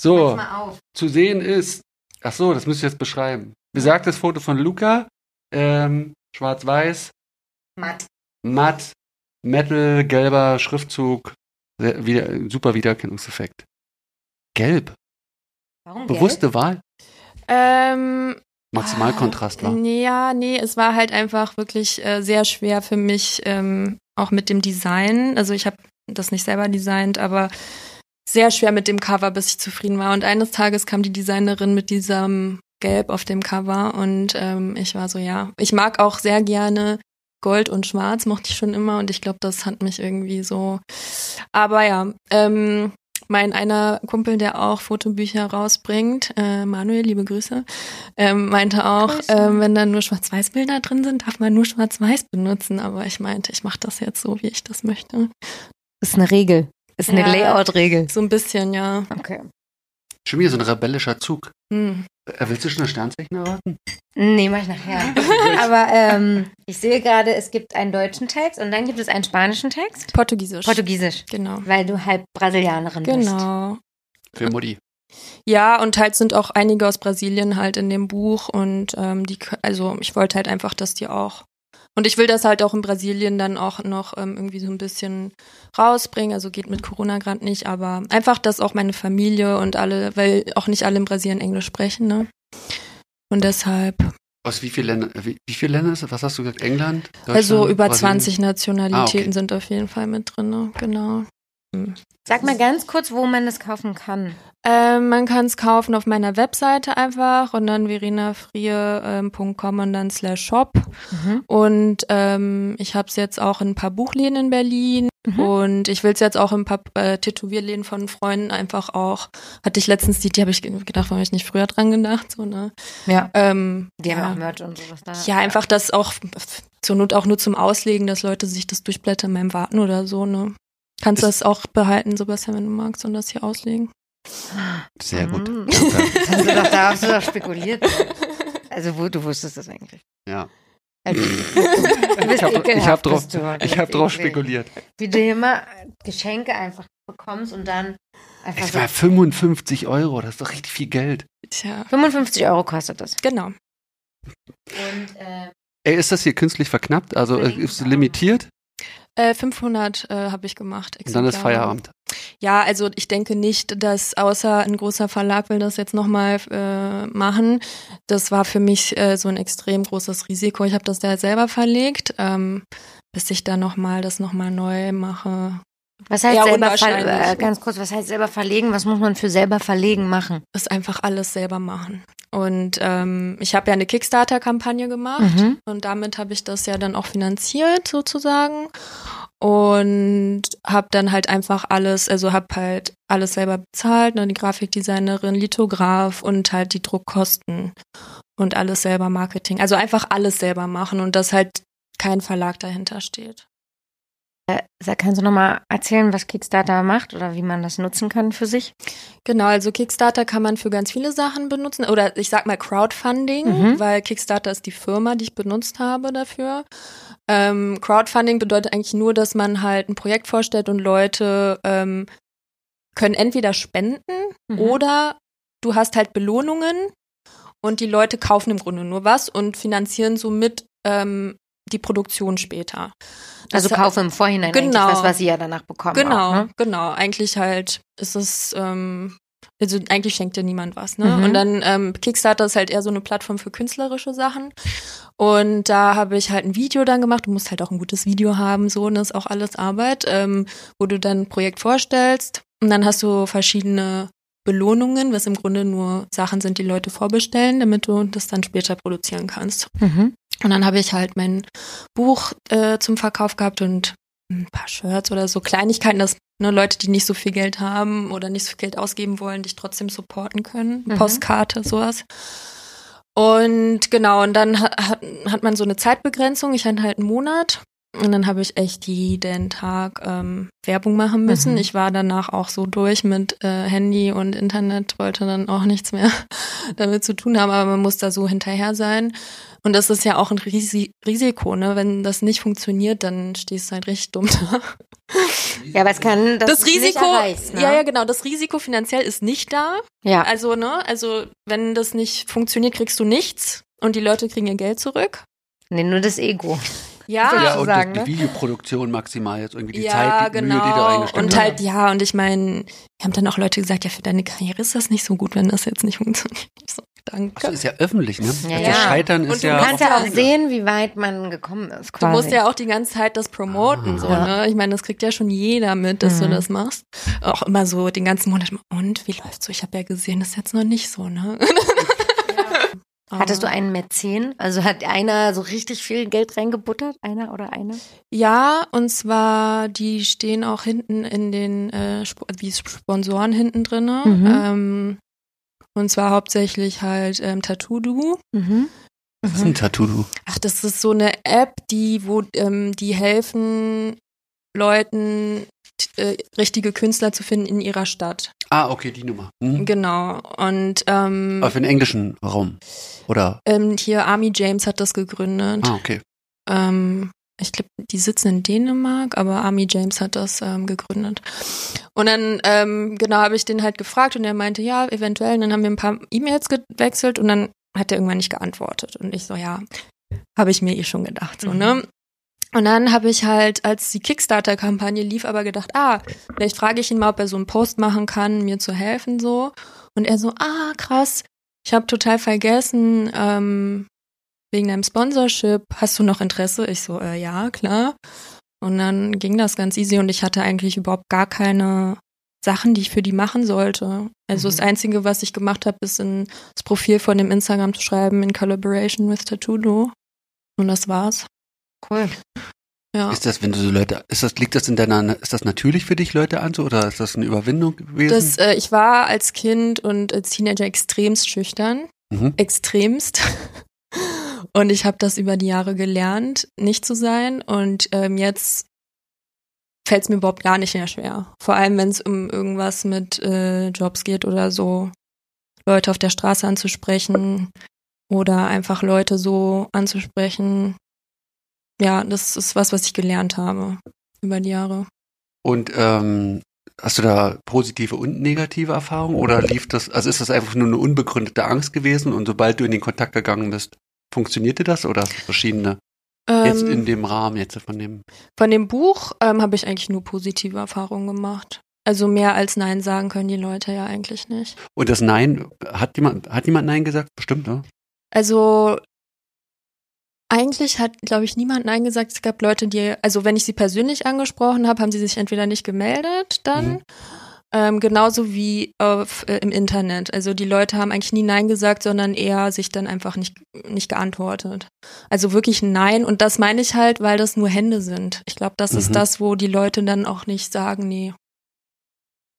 So, mal auf. zu sehen ist. Ach so, das müsst ihr jetzt beschreiben. Besagtes Foto von Luca. Ähm, Schwarz-Weiß, Matt. matt, Metal, gelber Schriftzug. Sehr, wieder, super Wiedererkennungseffekt. Gelb. Warum Bewusste Wahl. Ähm, Maximalkontrast war. Ja, nee, es war halt einfach wirklich äh, sehr schwer für mich, ähm, auch mit dem Design. Also ich habe das nicht selber designt, aber sehr schwer mit dem Cover, bis ich zufrieden war. Und eines Tages kam die Designerin mit diesem Gelb auf dem Cover und ähm, ich war so, ja, ich mag auch sehr gerne Gold und Schwarz, mochte ich schon immer und ich glaube, das hat mich irgendwie so. Aber ja, ähm, mein einer Kumpel, der auch Fotobücher rausbringt, äh, Manuel, liebe Grüße, ähm, meinte auch, ähm, wenn da nur Schwarz-Weiß-Bilder drin sind, darf man nur Schwarz-Weiß benutzen. Aber ich meinte, ich mache das jetzt so, wie ich das möchte. Ist eine Regel. Ist eine Ja. Layout-Regel. So ein bisschen, ja. Okay. Schon wieder so ein rebellischer Zug. Hm. Äh, willst du schon das Sternzeichen erraten? Nee, mach ich nachher. Aber ähm, ich sehe gerade, es gibt einen deutschen Text und dann gibt es einen spanischen Text. Portugiesisch. Portugiesisch. genau. Weil du halb Brasilianerin bist. Genau. Für Mutti. Ja, und halt sind auch einige aus Brasilien halt in dem Buch und ähm, die, also ich wollte halt einfach, dass die auch und ich will das halt auch in Brasilien dann auch noch ähm, irgendwie so ein bisschen rausbringen. Also geht mit Corona gerade nicht, aber einfach, dass auch meine Familie und alle, weil auch nicht alle in Brasilien Englisch sprechen, ne? Und deshalb, Aus wie vielen Ländern? Wie, wie viele Länder ist es? Was hast du gesagt? England? also über Brasilien? 20 Nationalitäten Ah, okay. sind auf jeden Fall mit drin, ne? Genau. Sag mal ganz kurz, wo man das kaufen kann. Ähm, man kann es kaufen auf meiner Webseite einfach und dann verenafrie.com und dann slash shop. Mhm. Und ähm, ich habe es jetzt auch in ein paar Buchläden in Berlin Mhm. und ich will es jetzt auch in ein paar äh, Tätowierläden von Freunden einfach auch. Hatte ich letztens die, die habe ich ge- gedacht, warum hab ich nicht früher dran gedacht. So, ne? Ja. ähm, Die ja. haben auch Merch und sowas da. ja, einfach das auch zur Not auch nur zum Auslegen, dass Leute sich das durchblättern beim Warten oder so, ne? Kannst du das auch behalten, Sebastian, wenn du magst, und das hier auslegen. Sehr gut. Mhm. Danke. Das hast du doch, da hast du doch spekuliert. Also wo, du wusstest das eigentlich. Ja. Also, Ich hab- ekelhaft, hab drauf-. Ich habe drauf spekuliert. Wie du immer Geschenke einfach bekommst und dann einfach Es so. war 55 Euro, das ist doch richtig viel Geld. Tja, 55 Euro kostet das. genau. Und äh, Ey, ist das hier künstlich verknappt? Also äh, ist es limitiert Äh, 500 äh, habe ich gemacht. und dann ist. Feierabend. Ja, also ich denke nicht, dass außer ein großer Verlag will das jetzt nochmal äh, machen. Das war für mich äh, so ein extrem großes Risiko. Ich habe das ja selber verlegt, ähm, bis ich dann nochmal das nochmal neu mache. Was heißt selber ver unwahrscheinlich. äh, ganz kurz, was heißt selber verlegen? Was muss man für selber verlegen machen? Ist einfach alles selber machen. Und ähm, ich habe ja eine Kickstarter-Kampagne gemacht. Mhm. Und damit habe ich das ja dann auch finanziert sozusagen und habe dann halt einfach alles, also habe halt alles selber bezahlt, ne, die Grafikdesignerin, Lithograph und halt die Druckkosten und alles selber Marketing. Also einfach alles selber machen und dass halt kein Verlag dahinter steht. Äh, kannst du nochmal erzählen, was Kickstarter macht oder wie man das nutzen kann für sich? Genau, also Kickstarter kann man für ganz viele Sachen benutzen oder ich sag mal Crowdfunding, Mhm. weil Kickstarter ist die Firma, die ich benutzt habe dafür. Ähm, Crowdfunding bedeutet eigentlich nur, dass man halt ein Projekt vorstellt und Leute ähm, können entweder spenden Mhm. oder du hast halt Belohnungen und die Leute kaufen im Grunde nur was und finanzieren somit ähm, die Produktion später. Also Das- kaufe im Vorhinein Genau. was, was sie ja danach bekommen. Genau, Auch, ne? genau. Eigentlich halt ist es, ähm, also eigentlich schenkt dir niemand was, ne? Mhm. Und dann ähm, Kickstarter ist halt eher so eine Plattform für künstlerische Sachen. Und da habe ich halt ein Video dann gemacht. Du musst halt auch ein gutes Video haben, so, und das ist auch alles Arbeit, ähm, wo du dann ein Projekt vorstellst. Und dann hast du verschiedene Belohnungen, was im Grunde nur Sachen sind, die Leute vorbestellen, damit du das dann später produzieren kannst. Mhm. Und dann habe ich halt mein Buch äh, zum Verkauf gehabt und ein paar Shirts oder so Kleinigkeiten, dass ne, Leute, die nicht so viel Geld haben oder nicht so viel Geld ausgeben wollen, dich trotzdem supporten können. Mhm. Postkarte, sowas. Und genau, und dann hat, hat, man so eine Zeitbegrenzung. Ich hatte halt einen Monat. Und dann habe ich echt jeden Tag ähm, Werbung machen müssen. Mhm. Ich war danach auch so durch mit äh, Handy und Internet, wollte dann auch nichts mehr damit zu tun haben, aber man muss da so hinterher sein. Und das ist ja auch ein Risi Risiko, ne? Wenn das nicht funktioniert, dann stehst du halt richtig dumm da. Ja, aber es kann das, Das, Risiko, erreichst, ne? ja, ja, genau, das Risiko finanziell ist nicht da. ja. Also, ne, also wenn das nicht funktioniert, kriegst du nichts und die Leute kriegen ihr Geld zurück. Nee, nur das Ego. Ja, ja, und sagen, das, die ne? Videoproduktion maximal jetzt irgendwie die ja, Zeit, die genau. Mühe, die du reingesteckt und halt, ja, und ich meine, wir haben dann auch Leute gesagt, ja, für deine Karriere ist das nicht so gut, wenn das jetzt nicht funktioniert. So, danke. Achso, ist ja öffentlich, ne? Ja, also ja. Scheitern Und ist du ja. Du kannst ja auch sehen, wie weit man gekommen ist. Du Quasi. musst ja auch die ganze Zeit das promoten, Ah. so, Ja. ne? Ich meine, das kriegt ja schon jeder mit, dass Mhm. du das machst. Auch immer so den ganzen Monat. Und wie läuft's so? Ich habe ja gesehen, das ist jetzt noch nicht so, ne? Hattest du einen Mäzen? Also hat einer so richtig viel Geld reingebuttert? Einer oder eine? Ja, und zwar, die stehen auch hinten in den, äh, Sp wie Sponsoren hinten drinne. Mhm. Ähm, und zwar hauptsächlich halt ähm, Tattoo-Do. Mhm. Was ist ein Tattoo? du? Ach, das ist so eine App, die, wo, ähm, die helfen Leuten, äh, richtige Künstler zu finden in ihrer Stadt. Ah, okay, die Nummer. Hm. Genau. Und ähm, Aber für den englischen Raum. Oder? ähm, hier Army James hat das gegründet. Ah, okay. Ähm, ich glaube, die sitzen in Dänemark, aber Army James hat das ähm, gegründet. Und dann, ähm, genau, habe ich den halt gefragt und er meinte, ja, eventuell. Und dann haben wir ein paar E-Mails gewechselt und dann hat er irgendwann nicht geantwortet. Und ich so, ja, habe ich mir eh schon gedacht, so, Mhm. ne? Und dann habe ich halt, als die Kickstarter-Kampagne lief, aber gedacht, ah, vielleicht frage ich ihn mal, ob er so einen Post machen kann, mir zu helfen, so. Und er so, ah, krass, ich habe total vergessen, ähm, wegen deinem Sponsorship, hast du noch Interesse? Ich so, äh, ja, klar. Und dann ging das ganz easy und ich hatte eigentlich überhaupt gar keine Sachen, die ich für die machen sollte. Also Mhm. das Einzige, was ich gemacht habe, ist in das Profil von dem Instagram zu schreiben in Collaboration with Tattoo. Und das war's. Cool. Ja. Ist das, wenn du so Leute, ist das, liegt das in deiner, ist das natürlich für dich, Leute anzu, oder ist das eine Überwindung gewesen? Das, äh, ich war als Kind und als Teenager extremst schüchtern. mhm. Extremst. Und ich habe das über die Jahre gelernt, nicht zu sein. Und ähm, jetzt fällt es mir überhaupt gar nicht mehr schwer. Vor allem, wenn es um irgendwas mit äh, Jobs geht oder so, Leute auf der Straße anzusprechen oder einfach Leute so anzusprechen. Ja, das ist was, was ich gelernt habe über die Jahre. Und ähm, hast du da positive und negative Erfahrungen oder lief das, also ist das einfach nur eine unbegründete Angst gewesen und sobald du in den Kontakt gegangen bist, funktionierte das oder hast du verschiedene jetzt Ähm, in dem Rahmen jetzt von dem? Von dem Buch ähm, habe ich eigentlich nur positive Erfahrungen gemacht. Also mehr als Nein sagen können die Leute ja eigentlich nicht. Und das Nein, hat jemand, hat jemand Nein gesagt? Bestimmt, ne? Also eigentlich hat, glaube ich, niemand Nein gesagt. Es gab Leute, die, also wenn ich sie persönlich angesprochen habe, haben sie sich entweder nicht gemeldet dann. Mhm. Ähm, genauso wie auf, äh, im Internet. Also die Leute haben eigentlich nie Nein gesagt, sondern eher sich dann einfach nicht, nicht geantwortet. Also wirklich ein Nein. Und das meine ich halt, weil das nur Hände sind. Ich glaube, das Mhm. ist das, wo die Leute dann auch nicht sagen, nee.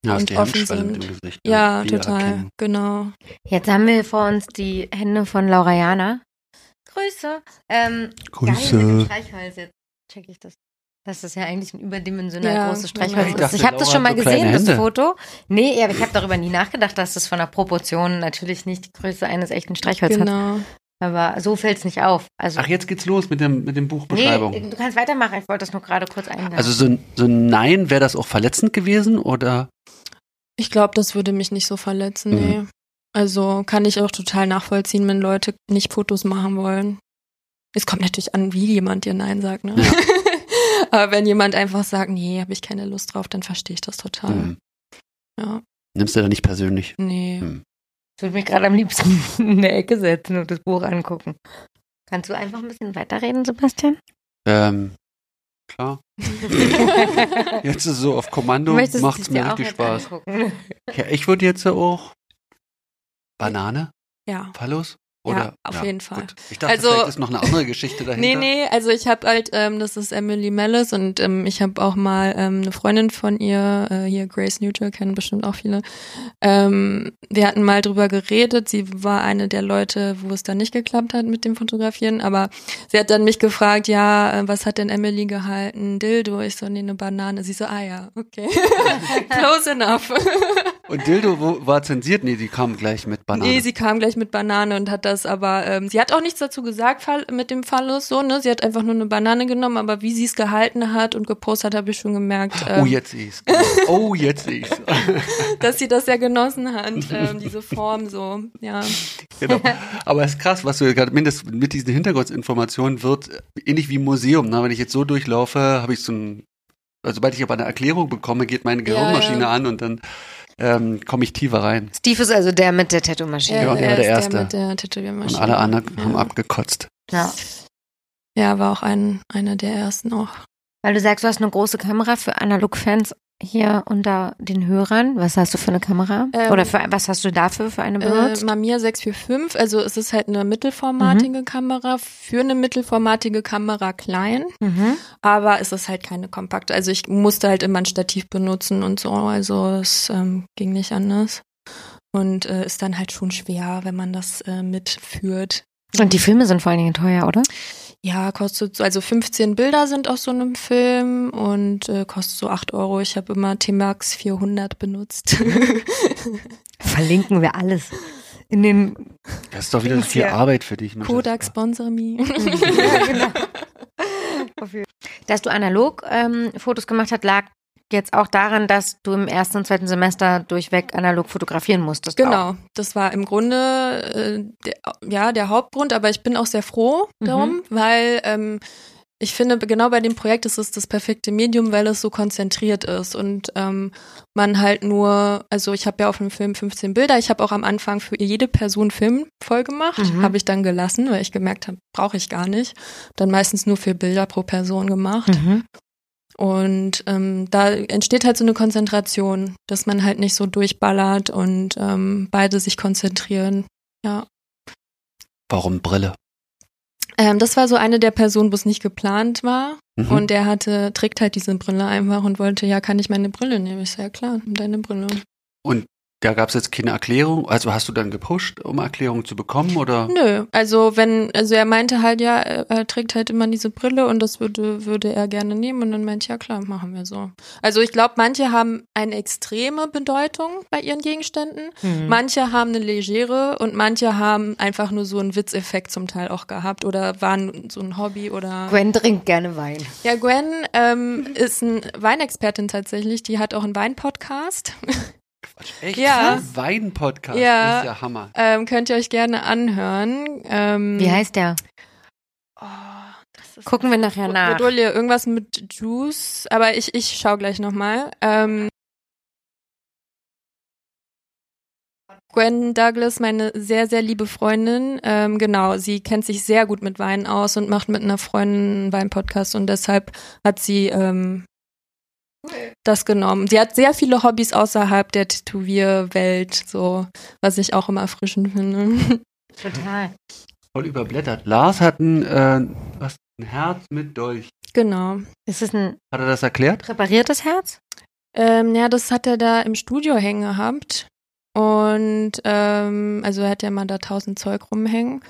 Ja, Und offen sind. Gesicht. ne? Ja, total. erkennen. Genau. Jetzt haben wir vor uns die Hände von Laura Jana. Grüße. Ähm, Geil mit dem Grüße. Streichholz, jetzt check ich das. Das ist ja eigentlich ein überdimensional Ja, großes genau. Streichholz. Ich ist. dachte, Ich habe das Laura schon mal hat so gesehen, das. Foto. Nee, aber ich habe darüber nie nachgedacht, dass das von der Proportion natürlich nicht die Größe eines echten Streichholz hat. Genau. Aber so fällt es nicht auf. Also, Ach, jetzt geht's los mit dem, mit dem nee, Buchbeschreibung. du kannst weitermachen. Ich wollte das nur gerade kurz einladen. Also so, ein- so ein Nein, wäre das auch verletzend gewesen oder? Ich glaube, das würde mich nicht so verletzen, Mhm. nee. Also kann ich auch total nachvollziehen, wenn Leute nicht Fotos machen wollen. Es kommt natürlich an, wie jemand dir Nein sagt, ne? Ja. Aber wenn jemand einfach sagt, nee, habe ich keine Lust drauf, dann verstehe ich das total. Hm. Ja, Nimmst du da nicht persönlich? nee. Hm. ich würde mich gerade am liebsten in der Ecke setzen und das Buch angucken. Kannst du einfach ein bisschen weiterreden, Sebastian? Ähm, klar. Jetzt ist es so auf Kommando, macht's es mir richtig Spaß. Ja, ich würde jetzt ja auch Banane, Ja. Phallus. Oder? Ja, auf jeden Fall. Gut. Ich dachte, Also- vielleicht ist noch eine andere Geschichte dahinter. Nee, nee, also ich habe halt, ähm, das ist Emily Mellis und ähm, ich habe auch mal ähm, eine Freundin von ihr, äh, hier Grace Neutral, kennen bestimmt auch viele. Ähm, wir hatten mal drüber geredet, sie war eine der Leute, wo es dann nicht geklappt hat mit dem Fotografieren, aber sie hat dann mich gefragt, ja, äh, was hat denn Emily gehalten? Dildo, ich so, nee, eine Banane. Sie so, ah ja, okay. Close enough. Und Dildo war zensiert? Nee, die kam gleich mit Banane. Nee, sie kam gleich mit Banane und hat das aber, ähm, sie hat auch nichts dazu gesagt Fall, mit dem Phallus, so, ne? Sie hat einfach nur eine Banane genommen, aber wie sie es gehalten hat und gepostet hat, habe ich schon gemerkt, oh, ähm, jetzt sehe ich's. Genau. Oh, jetzt sehe ich's. dass sie das sehr genossen hat, ähm, diese Form so, ja. genau. Aber es ist krass, was du gerade mindestens mit diesen Hintergrundinformationen wird, ähnlich wie im Museum. Ne? Wenn ich jetzt so durchlaufe, habe ich so ein, also sobald ich aber eine Erklärung bekomme, geht meine Gehirnmaschine ja. an und dann ähm, komme ich tiefer rein. Steve ist also der mit der Tattoo-Maschine. Ja, der war er der ist Erste. Der mit der Und Tätowiermaschine. alle anderen ja. haben abgekotzt. Ja. Ja, war auch ein, einer der ersten auch. Weil du sagst, du hast eine große Kamera für Analog-Fans hier unter den Hörern. Was hast du für eine Kamera? Ähm, Oder für, was hast du dafür für eine benutzt? Äh, Mamiya 645, also es ist halt eine mittelformatige Mhm. Kamera, für eine mittelformatige Kamera klein. mhm. Aber es ist halt keine kompakte. Also ich musste halt immer ein Stativ benutzen und so. Also es ähm, ging nicht anders. Und äh, ist dann halt schon schwer, wenn man das äh, mitführt. Und die Filme sind vor allen Dingen teuer, oder? Ja, kostet so, also 15 Bilder sind aus so einem Film und äh, kostet so 8 Euro. Ich habe immer T-Max 400 benutzt. Verlinken wir alles in den. Das ist doch wieder so viel Ja. Arbeit für dich. Kodak sponsor me. ja, genau. Dass du analog ähm, Fotos gemacht hast, lag jetzt auch daran, dass du im ersten und zweiten Semester durchweg analog fotografieren musstest. Auch. Genau, das war im Grunde äh, der, ja der Hauptgrund, aber ich bin auch sehr froh Mhm. darum, weil ähm, ich finde, genau bei dem Projekt ist es das perfekte Medium, weil es so konzentriert ist und ähm, man halt nur, also ich habe ja auf dem Film 15 Bilder, ich habe auch am Anfang für jede Person Film voll gemacht, Mhm. habe ich dann gelassen, weil ich gemerkt habe, brauche ich gar nicht. Dann meistens nur vier Bilder pro Person gemacht. Mhm. Und ähm, da entsteht halt so eine Konzentration, dass man halt nicht so durchballert und ähm, beide sich konzentrieren. Ja. Warum Brille? Ähm, das war so eine der Personen, wo es nicht geplant war. Mhm. Und der hatte, trägt halt diese Brille einfach und wollte, ja, kann ich meine Brille nehmen? Ich so, ja klar, deine Brille. Und da gab es jetzt keine Erklärung. Also hast du dann gepusht, um Erklärung zu bekommen oder? Nö, also wenn, also er meinte halt, ja, er, trägt halt immer diese Brille und das würde, würde er gerne nehmen und dann meinte ich, ja klar, machen wir so. Also ich glaube, manche haben eine extreme Bedeutung bei ihren Gegenständen, Mhm. manche haben eine legere und manche haben einfach nur so einen Witzeffekt zum Teil auch gehabt oder waren so ein Hobby oder. Gwen trinkt gerne Wein. Ja, Gwen ähm, ist ein Weinexpertin tatsächlich, die hat auch einen Weinpodcast. Quatsch, echt? Ja. Ein Wein-Podcast. Ja. Das ist ja Hammer. ähm, könnt ihr euch gerne anhören. Ähm, Wie heißt der? Oh, das ist Gucken wir nachher nach. Bedolie, irgendwas mit Juice, aber ich, ich schau gleich nochmal. Ähm, Gwen Douglas, meine sehr, sehr liebe Freundin, ähm, genau, sie kennt sich sehr gut mit Wein aus und macht mit einer Freundin einen Weinpodcast und deshalb hat sie ähm, das genommen. Sie hat sehr viele Hobbys außerhalb der Tätowierwelt, so, was ich auch immer erfrischend finde. Total. Voll überblättert. Lars hat ein, äh, was, ein Herz mit Dolch. genau. Ist es ein Hat er das erklärt? präpariertes Herz? Ähm, ja, das hat er da im Studio hängen gehabt. Und ähm, also er hat ja mal da tausend Zeug rumhängen.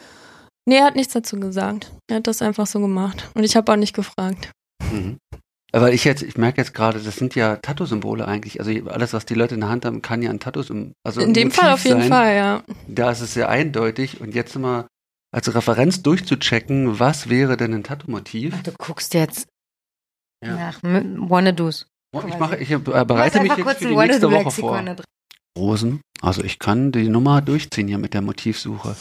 Nee, er hat nichts dazu gesagt. Er hat das einfach so gemacht. Und ich habe auch nicht gefragt. Mhm. Weil ich jetzt, ich merke jetzt gerade, das sind ja Tattoo-Symbole eigentlich. Also alles, was die Leute in der Hand haben, kann ja ein Tattoo, also In dem Motiv Fall auf jeden sein. Fall, ja. Da ist es sehr eindeutig. Und jetzt mal als Referenz durchzuchecken, was wäre denn ein Tattoo-Motiv? Ach, du guckst jetzt Ja. nach Wanna-Dos. Und Ich mache, ich äh, bereite mich jetzt für die nächste Woche vor. Rosen. Also ich kann die Nummer durchziehen hier mit der Motivsuche.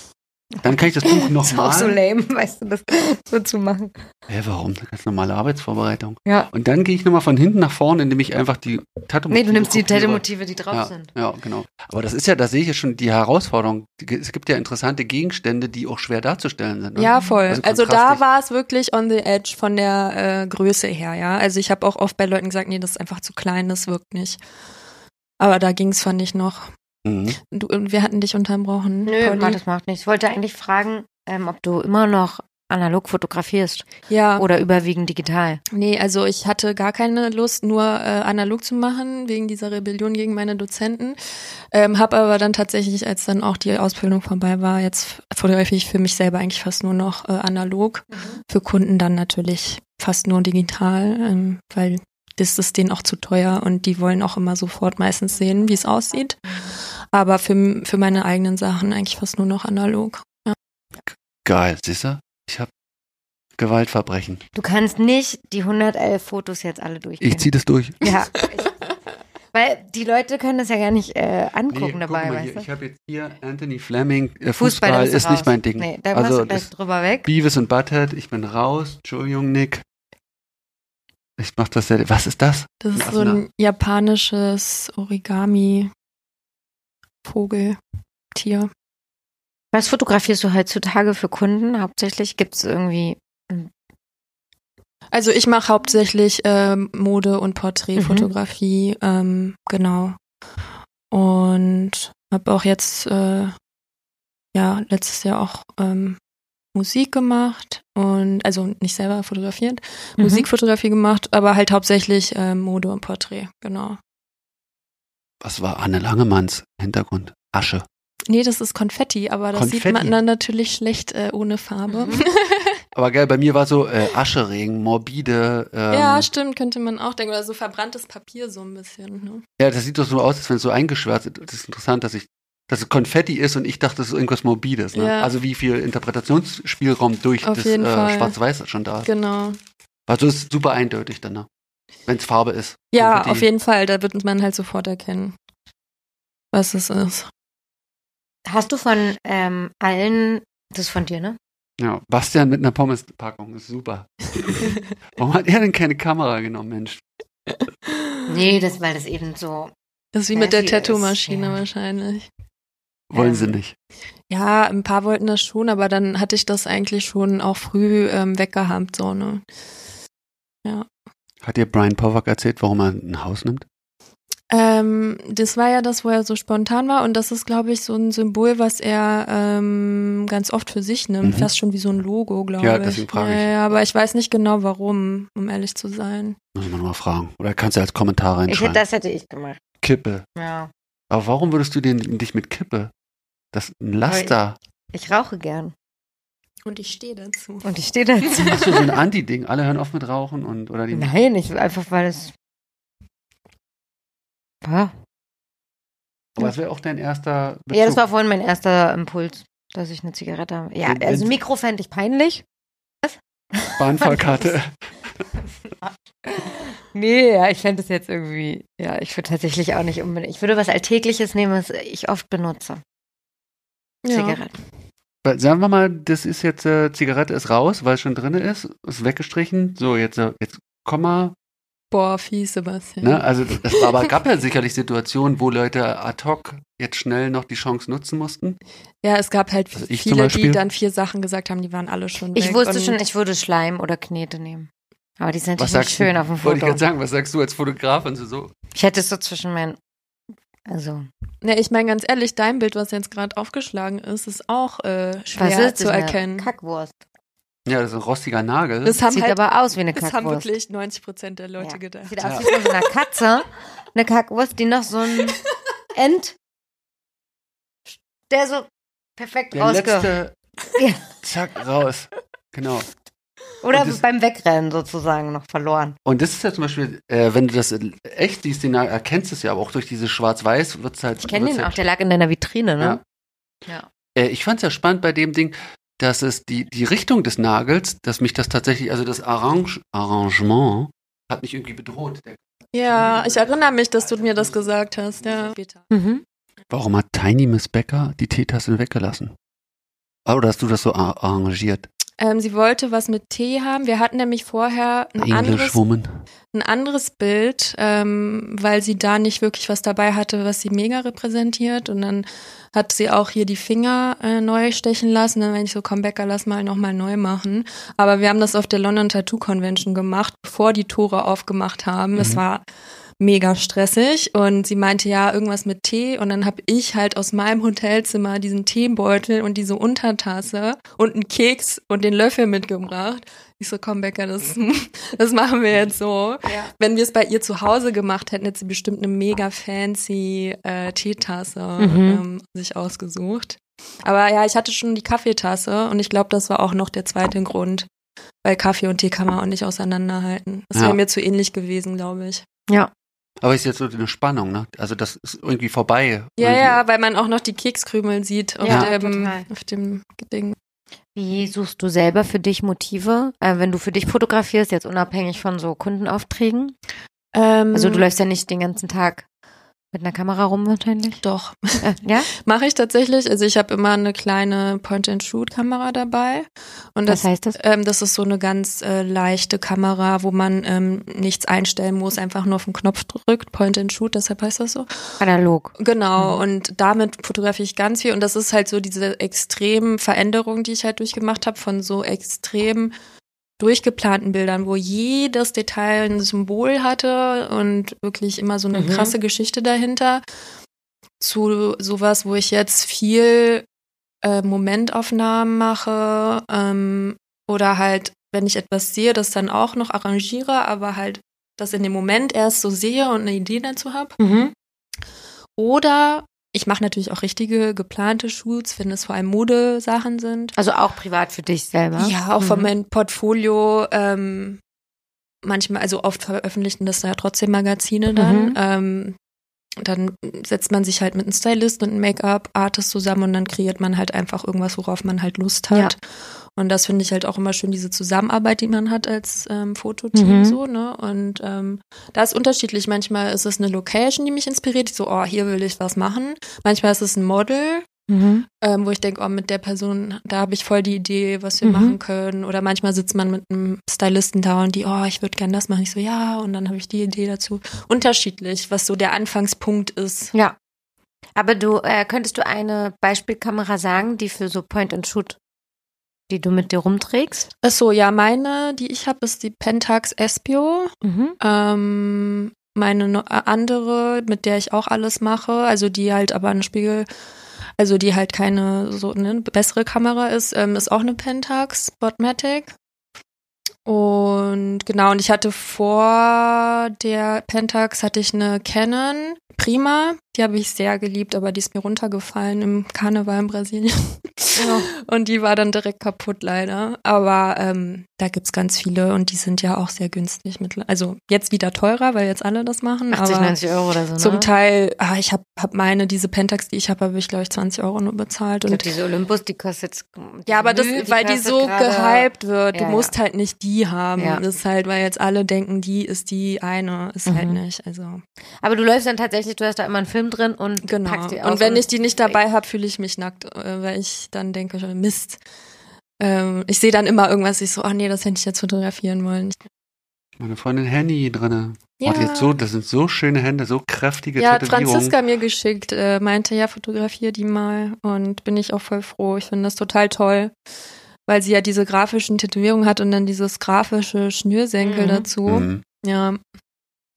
Dann kann ich das Buch Ist auch so nochmal. lame, weißt du, das so zu machen. Hä, warum? Das ist ganz normale Arbeitsvorbereitung. Ja. Und dann gehe ich nochmal von hinten nach vorne, indem ich einfach die tattoo Nee, du nimmst die kopiere. Tattoo-Motive, die drauf ja, sind. Ja, genau. Aber das ist ja, da sehe ich ja schon die Herausforderung. Die- Es gibt ja interessante Gegenstände, die auch schwer darzustellen sind. Ne? Ja, voll. Also Also, da war es wirklich on the edge von der äh, Größe her, ja. Also ich habe auch oft bei Leuten gesagt, nee, das ist einfach zu klein, das wirkt nicht. Aber da ging es, fand ich noch. Mhm. Du, wir hatten dich unterbrochen. Nö, Polly. das macht nichts. Ich wollte eigentlich fragen, ähm, ob du immer noch analog fotografierst Ja, oder überwiegend digital. nee, also ich hatte gar keine Lust, nur äh, analog zu machen, wegen dieser Rebellion gegen meine Dozenten. Ähm, hab aber dann tatsächlich, als dann auch die Ausbildung vorbei war, jetzt fotografiere ich für mich selber eigentlich fast nur noch äh, analog. Für Kunden dann natürlich fast nur digital, ähm, weil das ist denen auch zu teuer und die wollen auch immer sofort meistens sehen, wie es aussieht. Aber für, für meine eigenen Sachen eigentlich fast nur noch analog. Geil, siehst du? Ich habe Gewaltverbrechen. Du kannst nicht die 111 Fotos jetzt alle durchgehen. Ich zieh das durch. Ja. Ich, weil die Leute können das ja gar nicht äh, angucken guck dabei, mal weißt hier, du? ich habe jetzt hier Anthony Fleming. Äh, Fußball, Fußball, ist nicht raus. mein Ding. Nee, da also du gleich drüber weg. Beavis und Butthead, ich bin raus. Entschuldigung, Nick. Ich mach das sehr. Was ist das? Das ist Ein so ein japanisches Origami-Vogeltier. Was fotografierst du heutzutage für Kunden? Hauptsächlich gibt es irgendwie. Also ich mache hauptsächlich ähm, Mode- und Porträtfotografie, ähm, genau. Und habe auch jetzt, äh, ja, letztes Jahr auch ähm, Musik gemacht und also nicht selber fotografiert, Mhm. Musikfotografie gemacht, aber halt hauptsächlich ähm, Mode und Porträt, genau. Was war Anne Langemanns Hintergrund? Asche. Nee, das ist Konfetti, aber das sieht Konfetti? man dann natürlich schlecht äh, ohne Farbe. Mhm. Aber geil, bei mir war so äh, Ascheregen, morbide. Ähm, ja, stimmt, könnte man auch denken. Oder so verbranntes Papier so ein bisschen. Ne? ja, das sieht doch so aus, als wenn es so eingeschwärzt ist. Das ist interessant, dass ich dass es Konfetti ist und ich dachte, das ist irgendwas Morbides. Ne? Ja. Also wie viel Interpretationsspielraum durch Auf das äh. Schwarz-Weiß schon da ist. Genau. Also es ist super eindeutig dann, ne? wenn es Farbe ist. Ja, Konfetti. auf jeden Fall. Da wird man halt sofort erkennen, was es ist. Hast du von ähm, allen. Das ist von dir, ne? Ja, Bastian mit einer Pommespackung ist super. Warum hat er denn keine Kamera genommen, Mensch? Nee, das, weil das eben so. Das ist wie mit der Tattoo-Maschine ja. wahrscheinlich. Wollen Ähm, sie nicht. Ja, ein paar wollten das schon, aber dann hatte ich das eigentlich schon auch früh ähm, weggehabt, so, ne? Hat dir Brian Powak erzählt, warum er ein Haus nimmt? Ähm, das war ja das, wo er so spontan war und das ist, glaube ich, so ein Symbol, was er ähm, ganz oft für sich nimmt. Mhm. Fast schon wie so ein Logo, glaube Ja, ich. deswegen frage ich. Ja, ja, aber ich weiß nicht genau warum, um ehrlich zu sein. Muss man mal fragen. Oder kannst du als Kommentar Ich hätte, reinschreiben. das hätte ich gemacht. Kippe. Ja. Aber warum würdest du den, dich mit Kippe? Das ist ein Laster. Ich rauche gern. Und ich stehe dazu. Und ich stehe dazu. Ach so, so ein Anti-Ding. Alle hören auf mit Rauchen und oder die. Nein, ich einfach weil es. Ja. Aber es wäre auch dein erster Bezug. ja, das war vorhin mein erster Impuls, dass ich eine Zigarette habe. Ja, Wenn- also Mikro fände ich peinlich. Bahnfahrkarte. Nee, ja, ich fände es jetzt irgendwie, ja, ich würde tatsächlich auch nicht unbedingt. Ich würde was Alltägliches nehmen, was ich oft benutze. Ja. Zigaretten. Weil, Sagen wir mal, das ist jetzt, äh, Zigarette ist raus, weil es schon drin ist, ist weggestrichen. So, jetzt, äh, jetzt komm mal. Boah, fies, Sebastian. Ne? Also, das war aber gab ja sicherlich Situationen, wo Leute ad hoc jetzt schnell noch die Chance nutzen mussten. Ja, es gab halt Also ich zum viele, Beispiel. die dann vier Sachen gesagt haben, die waren alle schon weg. Ich wusste schon, ich würde Schleim oder Knete nehmen. Aber die sind natürlich nicht schön du? auf dem Wollte ich Foto. gerade sagen, was sagst du als Fotograf und so, so? Ich hätte es so zwischen meinen, also, Ne, ich meine ganz ehrlich, dein Bild, was jetzt gerade aufgeschlagen ist, ist auch äh, was schwer ist zu das? Eine erkennen. Kackwurst. Ja, das ist ein rostiger Nagel. Das haben Sieht halt, aber aus wie eine das haben Kackwurst. wirklich 90 Prozent der Leute Ja. gedacht. Sieht aus wie so einer Katze. Eine Kackwurst, die noch so ein End, der so perfekt Der rausge... letzte, Ja. zack, raus. Genau. Oder das- beim Wegrennen sozusagen noch verloren. Und das ist ja zum Beispiel, äh, wenn du das echt siehst, den erkennst du es ja, aber auch durch dieses Schwarz-Weiß wird es halt. Ich kenne den auch, halt, der lag in deiner Vitrine, ne? Ja. Äh, ich fand es ja spannend bei dem Ding, dass es die, die Richtung des Nagels, dass mich das tatsächlich, also das Arrange, Arrangement hat mich irgendwie bedroht. Ja, ich erinnere mich, dass du mir das gesagt hast. Ja. Mhm. warum hat Tiny Miss Becker die Teetasse weggelassen? Oder hast du das so ar arrangiert? Ähm, sie wollte was mit Tee haben. Wir hatten nämlich vorher ein anderes, Englishwoman. ein anderes Bild, ähm, weil sie da nicht wirklich was dabei hatte, was sie mega repräsentiert. Und dann hat sie auch hier die Finger äh, neu stechen lassen. Dann meinte ich so, komm Becker, lass mal nochmal neu machen. Aber wir haben das auf der London Tattoo Convention gemacht, bevor die Tore aufgemacht haben. Es Mhm. war mega stressig und sie meinte ja irgendwas mit Tee und dann habe ich halt aus meinem Hotelzimmer diesen Teebeutel und diese Untertasse und einen Keks und den Löffel mitgebracht. Ich so, komm Becker, das, das machen wir jetzt so. Ja. Wenn wir es bei ihr zu Hause gemacht hätten, hätte sie bestimmt eine mega fancy äh, Teetasse mhm. ähm, sich ausgesucht. Aber ja, ich hatte schon die Kaffeetasse und ich glaube, das war auch noch der zweite Grund, weil Kaffee und Tee kann man auch nicht auseinanderhalten. Das ja. wäre mir zu ähnlich gewesen, glaube ich. Ja. Aber ist jetzt so eine Spannung, ne? Also das ist irgendwie vorbei. Ja, irgendwie. ja, weil man auch noch die Kekskrümel sieht auf, ja, dem, auf dem Ding. Wie suchst du selber für dich Motive, äh, wenn du für dich fotografierst, jetzt unabhängig von so Kundenaufträgen? Ähm, also du läufst ja nicht den ganzen Tag mit einer Kamera rum wahrscheinlich? Doch. Äh, ja? Mache ich tatsächlich. Also ich habe immer eine kleine Point-and-Shoot-Kamera dabei. Und das, Was heißt das? Ähm, das ist so eine ganz äh, leichte Kamera, wo man ähm, nichts einstellen muss, einfach nur auf den Knopf drückt. Point-and-Shoot, deshalb heißt das so. Analog. Genau. Mhm. Und damit fotografiere ich ganz viel. Und das ist halt so diese extremen Veränderungen, die ich halt durchgemacht habe, von so extrem durchgeplanten Bildern, wo jedes Detail ein Symbol hatte und wirklich immer so eine mhm. krasse Geschichte dahinter, zu sowas, wo ich jetzt viel äh, Momentaufnahmen mache ähm, oder halt, wenn ich etwas sehe, das dann auch noch arrangiere, aber halt das in dem Moment erst so sehe und eine Idee dazu habe. Mhm. Oder ich mache natürlich auch richtige geplante Shoots, wenn es vor allem Modesachen sind. Also auch privat für dich selber? Ja, auch mhm. von meinem Portfolio. Ähm, manchmal, also oft veröffentlichen das ja trotzdem Magazine dann. Mhm. Ähm, dann setzt man sich halt mit einem Stylist und einem Make-up-Artist zusammen und dann kreiert man halt einfach irgendwas, worauf man halt Lust hat. Ja. Und das finde ich halt auch immer schön, diese Zusammenarbeit, die man hat als ähm, Fototeam mhm. so, ne? Und ähm, da ist unterschiedlich. Manchmal ist es eine Location, die mich inspiriert. Ich so, oh, hier will ich was machen. Manchmal ist es ein Model, Mhm. Ähm, wo ich denke, oh, mit der Person, da habe ich voll die Idee, was wir mhm. machen können. Oder manchmal sitzt man mit einem Stylisten da und die, oh, ich würde gerne das machen. Ich so, ja, und dann habe ich die Idee dazu. Unterschiedlich, was so der Anfangspunkt ist. Ja. Aber du, äh, könntest du eine Beispielkamera sagen, die für so Point and Shoot, die du mit dir rumträgst? Ach so, ja, meine, die ich habe, ist die Pentax Espio. Mhm. Ähm, meine andere, mit der ich auch alles mache, also die halt aber einen Spiegel also die halt keine so eine bessere Kamera ist, ähm, ist auch eine Pentax Spotmatic. Und genau, und ich hatte vor der Pentax hatte ich eine Canon Prima, die habe ich sehr geliebt, aber die ist mir runtergefallen im Karneval in Brasilien. Ja. Und die war dann direkt kaputt leider. Aber ähm, da gibt's ganz viele und die sind ja auch sehr günstig. Mit, also jetzt wieder teurer, weil jetzt alle das machen. 80, aber 90 Euro oder so. Ne? Zum Teil, ah, ich habe hab meine, diese Pentax, die ich habe, habe ich glaube ich 20 Euro nur bezahlt. Glaub, diese Olympus, die kostet Ja, aber das, die weil die so gehypt wird. Ja, du musst ja. halt nicht die haben. Ja. Das ist halt, weil jetzt alle denken, die ist die eine. Ist halt mhm. halt nicht. Also. Aber du läufst dann tatsächlich, du hast da immer einen Film drin und genau. packst die aus. Und wenn und ich die nicht dabei habe, fühle ich mich nackt, äh, weil ich dann denke, Mist. Ähm, ich sehe dann immer irgendwas, ich so, ach nee, das hätte ich jetzt fotografieren wollen. Meine Freundin Henny drinne. Ja. Oh, so, das sind so schöne Hände, so kräftige Ja, hat Franziska mir geschickt, äh, meinte, ja, fotografiere die mal. Und bin ich auch voll froh. Ich finde das total toll, weil sie ja diese grafischen Tätowierungen hat und dann dieses grafische Schnürsenkel mhm. dazu. Mhm. Ja,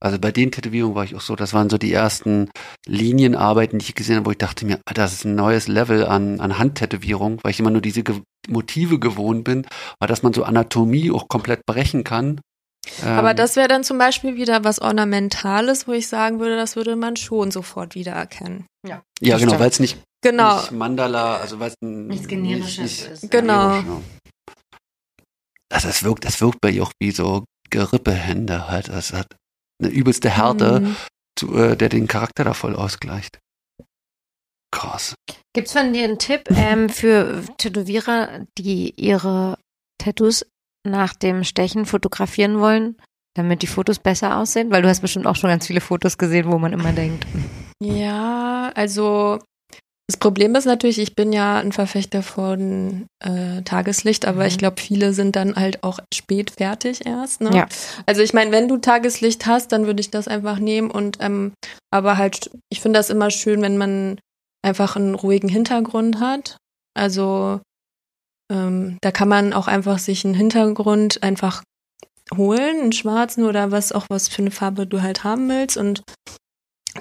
also bei den Tätowierungen war ich auch so, das waren so die ersten Linienarbeiten, die ich gesehen habe, wo ich dachte mir, ah, das ist ein neues Level an, an Handtätowierung, weil ich immer nur diese Ge Motive gewohnt bin, aber dass man so Anatomie auch komplett brechen kann. Aber ähm, das wäre dann zum Beispiel wieder was Ornamentales, wo ich sagen würde, das würde man schon sofort wiedererkennen. Ja, ja genau, weil es nicht, genau. nicht Mandala, also weil es nichts Generisches nicht, ist. Genau. Also es wirkt, es wirkt bei ihr auch wie so gerippe Hände halt. Es hat eine übelste Härte, mhm. zu, äh, der den Charakter da voll ausgleicht. Krass. Gibt's von dir einen Tipp ähm, für Tätowierer, die ihre Tattoos nach dem Stechen fotografieren wollen, damit die Fotos besser aussehen? Weil du hast bestimmt auch schon ganz viele Fotos gesehen, wo man immer denkt. Ja, also das Problem ist natürlich, ich bin ja ein Verfechter von äh, Tageslicht, aber mhm. ich glaube, viele sind dann halt auch spät fertig erst. Ne? Ja. Also ich meine, wenn du Tageslicht hast, dann würde ich das einfach nehmen und ähm, aber halt, ich finde das immer schön, wenn man einfach einen ruhigen Hintergrund hat. Also ähm, da kann man auch einfach sich einen Hintergrund einfach holen, einen schwarzen oder was auch was für eine Farbe du halt haben willst und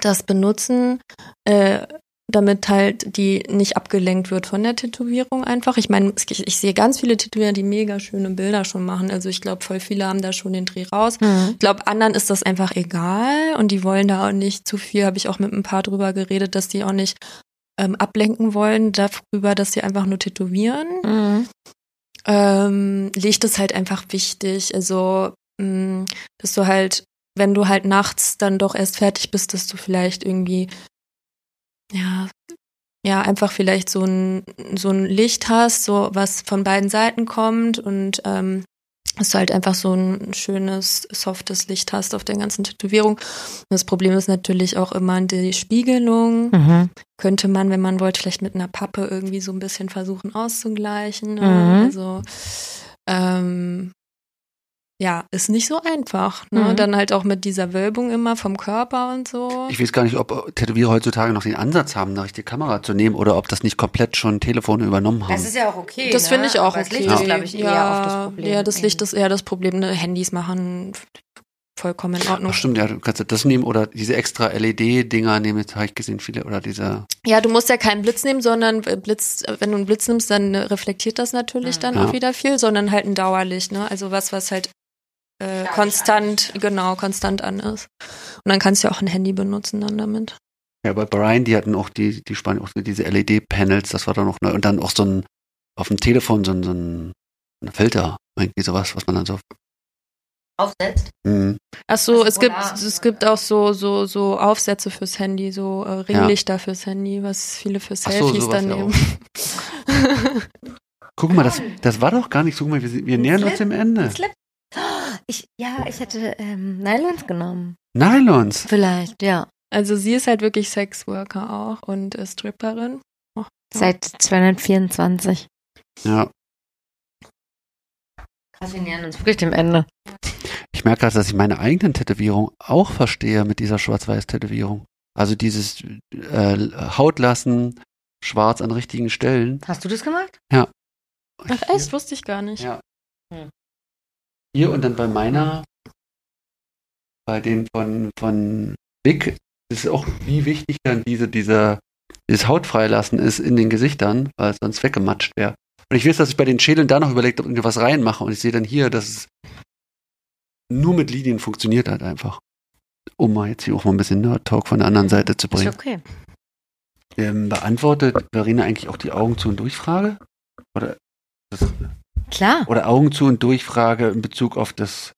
das benutzen, äh, damit halt die nicht abgelenkt wird von der Tätowierung einfach. Ich meine, ich, ich sehe ganz viele Tätowierer, die mega schöne Bilder schon machen. Also ich glaube, voll viele haben da schon den Dreh raus. Mhm. Ich glaube, anderen ist das einfach egal und die wollen da auch nicht zu viel. Habe ich auch mit ein paar drüber geredet, dass die auch nicht ähm, ablenken wollen darüber, dass sie einfach nur tätowieren. Mhm. Ähm, Licht ist halt einfach wichtig. Also, mh, mm, dass du halt wenn du halt nachts dann doch erst fertig bist, dass du vielleicht irgendwie ja, ja, einfach vielleicht so ein, so ein Licht hast, so was von beiden Seiten kommt und ähm, dass du halt einfach so ein schönes, softes Licht hast auf der ganzen Tätowierung. das Problem ist natürlich auch immer die Spiegelung. Mhm. Könnte man, wenn man wollte, vielleicht mit einer Pappe irgendwie so ein bisschen versuchen auszugleichen. Ne? Mhm. Also ähm, ja, ist nicht so einfach. Ne? Mhm. Dann halt auch mit dieser Wölbung immer vom Körper und so. Ich weiß gar nicht, ob Tätowierer heutzutage noch den Ansatz haben, eine richtige Kamera zu nehmen oder ob das nicht komplett schon Telefone übernommen haben. Das ist ja auch okay. Das ne? finde ich auch Aber okay. Das Licht ist, glaube ich, ja, eher oft das Problem. Ja, das Licht ist eher das Problem. Ne? Handys machen vollkommen in Ordnung. Ach stimmt, ja, du kannst das nehmen oder diese extra LED-Dinger nehmen, jetzt habe ich gesehen, viele, oder diese. Ja, du musst ja keinen Blitz nehmen, sondern Blitz, wenn du einen Blitz nimmst, dann reflektiert das natürlich dann ja. auch wieder viel, sondern halt ein Dauerlicht, ne? Also was, was halt äh, konstant, genau, konstant an ist. Und dann kannst du ja auch ein Handy benutzen dann damit. Ja, bei Brian, die hatten auch die, die spannen auch diese LED-Panels, das war dann noch neu. Und dann auch so ein, auf dem Telefon so ein, so ein, ein Filter, irgendwie sowas, was man dann so aufsetzt. Mhm. Ach so, es gibt es gibt auch so so so Aufsätze fürs Handy, so äh, Ringlichter ja. fürs Handy, was viele für Selfies so, dann nehmen. Guck mal, das, das war doch gar nicht so. Guck mal, wir, wir nähern uns dem Ende. Slip. Ich, ja, ich hätte ähm, Nylons genommen. Nylons? Vielleicht, ja. Also sie ist halt wirklich Sexworker auch und ist Stripperin. Oh, ja. Seit 224. Ja. Krass, wir nähern uns wirklich dem Ende. Ich merke gerade, dass ich meine eigenen Tätowierungen auch verstehe mit dieser Schwarz-Weiß-Tätowierung. Also dieses äh, Haut lassen, schwarz an richtigen Stellen. Hast du das gemacht? Ja. Ach echt? Wusste ich gar nicht. Ja. Hm. Hier und dann bei meiner, bei den von, von Big, ist auch, wie wichtig dann diese, dieser, dieses Hautfreilassen ist in den Gesichtern, weil es sonst weggematscht wäre. Und ich weiß, dass ich bei den Schädeln da noch überlegt habe, was reinmache. Und ich sehe dann hier, dass es nur mit Linien funktioniert halt einfach. Um mal jetzt hier auch mal ein bisschen Nerd-Talk von der anderen Seite zu bringen. Ist okay. Ähm, beantwortet Verena eigentlich auch die Augen zu und durch Frage? Oder das, Klar. Oder Augen zu und durch Frage in Bezug auf das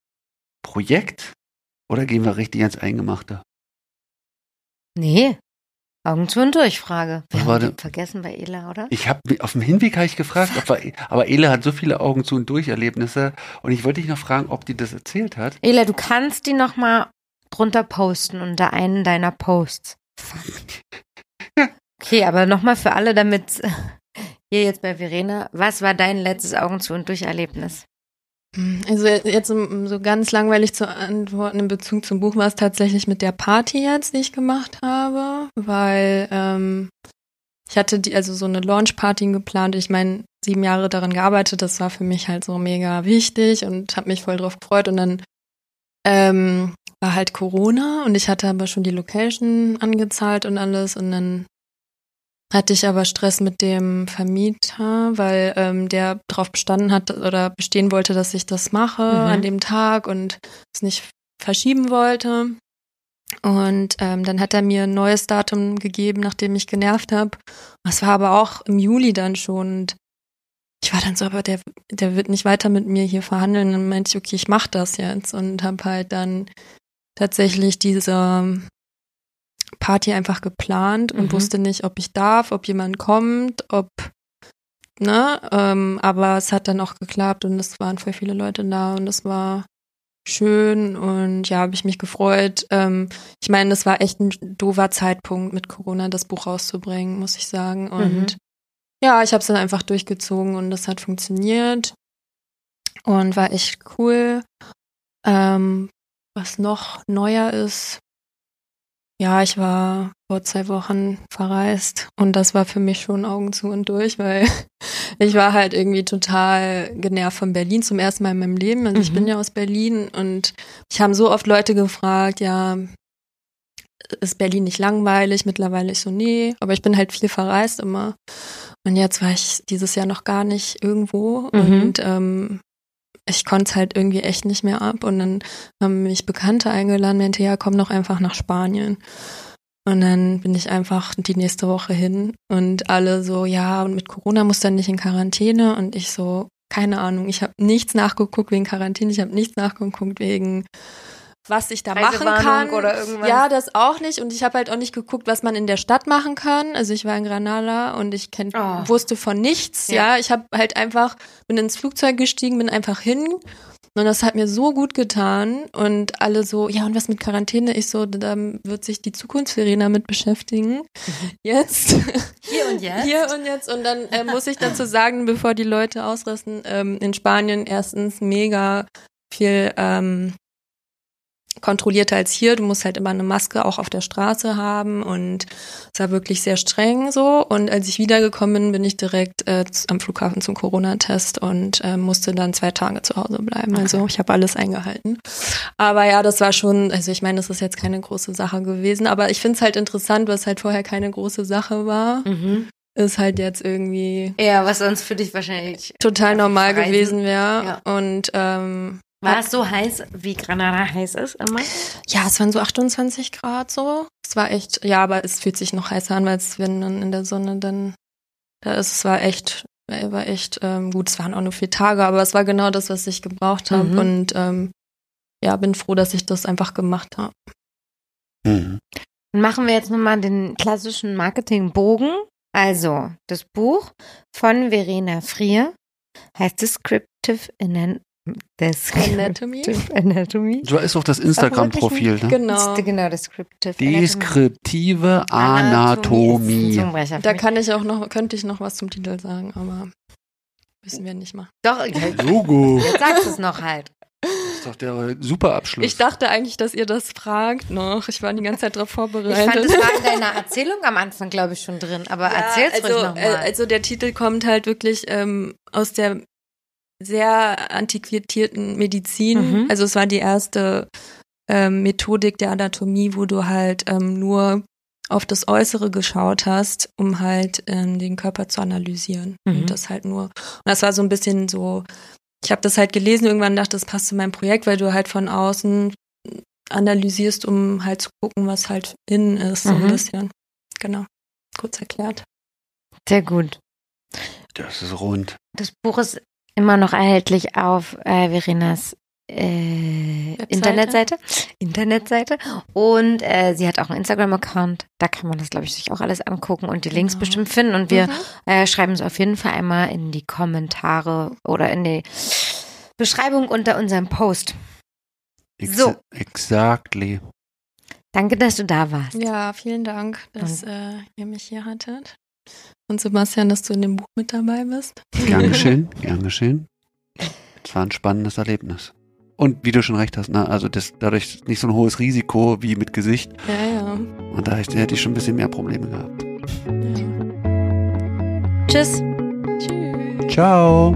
Projekt? Oder gehen wir richtig ans Eingemachte? Nee. Augen zu und durch Frage. Wir Was haben vergessen bei Ela, oder? Ich habe auf dem Hinweg habe ich gefragt, wir, aber Ela hat so viele Augen zu und durch Erlebnisse und ich wollte dich noch fragen, ob die das erzählt hat. Ela, du kannst die noch mal drunter posten unter einen deiner Posts. Fuck. okay, aber noch mal für alle, damit hier jetzt bei Verena, was war dein letztes Augen zu und durch Erlebnis? Also jetzt um so ganz langweilig zu antworten in Bezug zum Buch war es tatsächlich mit der Party jetzt, die ich gemacht habe, weil ähm, ich hatte die also so eine Launch-Party geplant. Ich meine sieben Jahre daran gearbeitet, das war für mich halt so mega wichtig und habe mich voll drauf gefreut und dann ähm, war halt Corona und ich hatte aber schon die Location angezahlt und alles und dann hatte ich aber Stress mit dem Vermieter, weil ähm, der darauf bestanden hat oder bestehen wollte, dass ich das mache mhm. an dem Tag und es nicht verschieben wollte. Und ähm, dann hat er mir ein neues Datum gegeben, nachdem ich genervt habe. Das war aber auch im Juli dann schon. Und ich war dann so, aber der, der wird nicht weiter mit mir hier verhandeln. dann meinte ich, okay, ich mach das jetzt und habe halt dann tatsächlich diese Party einfach geplant und mhm. wusste nicht, ob ich darf, ob jemand kommt, ob, ne, ähm, aber es hat dann auch geklappt und es waren voll viele Leute da und es war schön und ja, habe ich mich gefreut. Ähm, ich meine, es war echt ein doofer Zeitpunkt mit Corona, das Buch rauszubringen, muss ich sagen. Und mhm. ja, ich habe es dann einfach durchgezogen und das hat funktioniert und war echt cool. Ähm, was noch neuer ist, Ja, ich war vor zwei Wochen verreist und das war für mich schon Augen zu und durch, weil ich war halt irgendwie total genervt von Berlin zum ersten Mal in meinem Leben. Also ich Mhm. bin ja aus Berlin und ich haben so oft Leute gefragt, ja, ist Berlin nicht langweilig? Mittlerweile ich so, nee, aber ich bin halt viel verreist immer. Und jetzt war ich dieses Jahr noch gar nicht irgendwo Mhm. und ähm, ich konnte es halt irgendwie echt nicht mehr ab. Und dann haben mich Bekannte eingeladen, meinte, ja, komm doch einfach nach Spanien. Und dann bin ich einfach die nächste Woche hin und alle so, ja, und mit Corona muss dann nicht in Quarantäne. Und ich so, keine Ahnung, ich habe nichts nachgeguckt wegen Quarantäne, ich habe nichts nachgeguckt wegen was ich da machen kann. oder irgendwas? Ja, das auch nicht. Und ich habe halt auch nicht geguckt, was man in der Stadt machen kann. Also ich war in Granada und ich kenn, Oh. wusste von nichts. Ja. Ja, ich habe halt einfach, bin ins Flugzeug gestiegen, bin einfach hin. Und das hat mir so gut getan. Und alle so, ja, und was mit Quarantäne? Ich so, da wird sich die Zukunftsverena damit beschäftigen. Jetzt. Hier und jetzt? Hier und jetzt. Und dann äh, muss ich dazu sagen, bevor die Leute ausrasten, ähm, in Spanien erstens mega viel ähm, kontrollierter als hier. Du musst halt immer eine Maske auch auf der Straße haben und es war wirklich sehr streng so. Und als ich wiedergekommen bin, bin ich direkt äh, am Flughafen zum Corona-Test und äh, musste dann zwei Tage zu Hause bleiben. Also ich habe alles eingehalten. Aber ja, das war schon, also ich meine, das ist jetzt keine große Sache gewesen, aber ich finde es halt interessant, was halt vorher keine große Sache war Mhm. ist halt jetzt irgendwie Ja, was sonst für dich wahrscheinlich. total normal Reisen. gewesen wäre. Ja. Und ähm, War es so heiß, wie Granada heiß ist immer? ja, es waren so 28 Grad so. Es war echt, ja, aber es fühlt sich noch heißer an, weil es, wenn dann in der Sonne dann da ist, es war echt, äh, war echt ähm, gut. Es waren auch nur vier Tage, aber es war genau das, was ich gebraucht habe. Mhm. Und ähm, ja, bin froh, dass ich das einfach gemacht habe. Mhm. Dann machen wir jetzt nochmal den klassischen Marketingbogen. Also, das Buch von Verena Frier heißt Descriptive Descriptive Anatomy. Anatomy. So ist auch das Instagram-Profil, ne? Genau. Genau, Descriptive Anatomy. Deskriptive Anatomie. Zungenbrecher. Da kann ich auch noch, könnte ich noch was zum Titel sagen, aber müssen wir nicht machen. Doch, jetzt Logo. sagst du es noch halt. Das ist doch der super Abschluss. Ich dachte eigentlich, dass ihr das fragt noch. Ich war die ganze Zeit darauf Ich fand, vorbereitet. das war in deiner Erzählung am Anfang, glaube ich, schon drin. Aber erzähl's also, ruhig nochmal. äh, also der Titel kommt halt wirklich ähm, aus der sehr antiquierten Medizin. Mhm. Also es war die erste ähm, Methodik der Anatomie, wo du halt ähm, nur auf das Äußere geschaut hast, um halt ähm, den Körper zu analysieren. Mhm. Und das halt nur. Und das war so ein bisschen so, ich habe das halt gelesen, irgendwann dachte, das passt zu meinem Projekt, weil du halt von außen analysierst, um halt zu gucken, was halt innen ist, so Mhm. ein bisschen. Genau. Kurz erklärt. Sehr gut. das ist rund. Das Buch ist immer noch erhältlich auf äh, Verenas äh. Internetseite. Internetseite. Und äh, sie hat auch einen Instagram-Account. Da kann man das, glaube ich, sich auch alles angucken und die Links Genau. bestimmt finden. Und wir Mhm. äh, schreiben es auf jeden Fall einmal in die Kommentare oder in die Beschreibung unter unserem Post. Ex So. Exactly. Danke, dass du da warst. Ja, vielen Dank, dass äh, ihr mich hier hattet. Und Sebastian, dass du in dem Buch mit dabei bist. Gern geschehen, gern geschehen. Es war ein spannendes Erlebnis. Und wie du schon recht hast, ne, also das, dadurch nicht so ein hohes Risiko wie mit Gesicht. Ja, ja. Und da hätte ich schon ein bisschen mehr Probleme gehabt. ja. Tschüss. Tschüss. Ciao.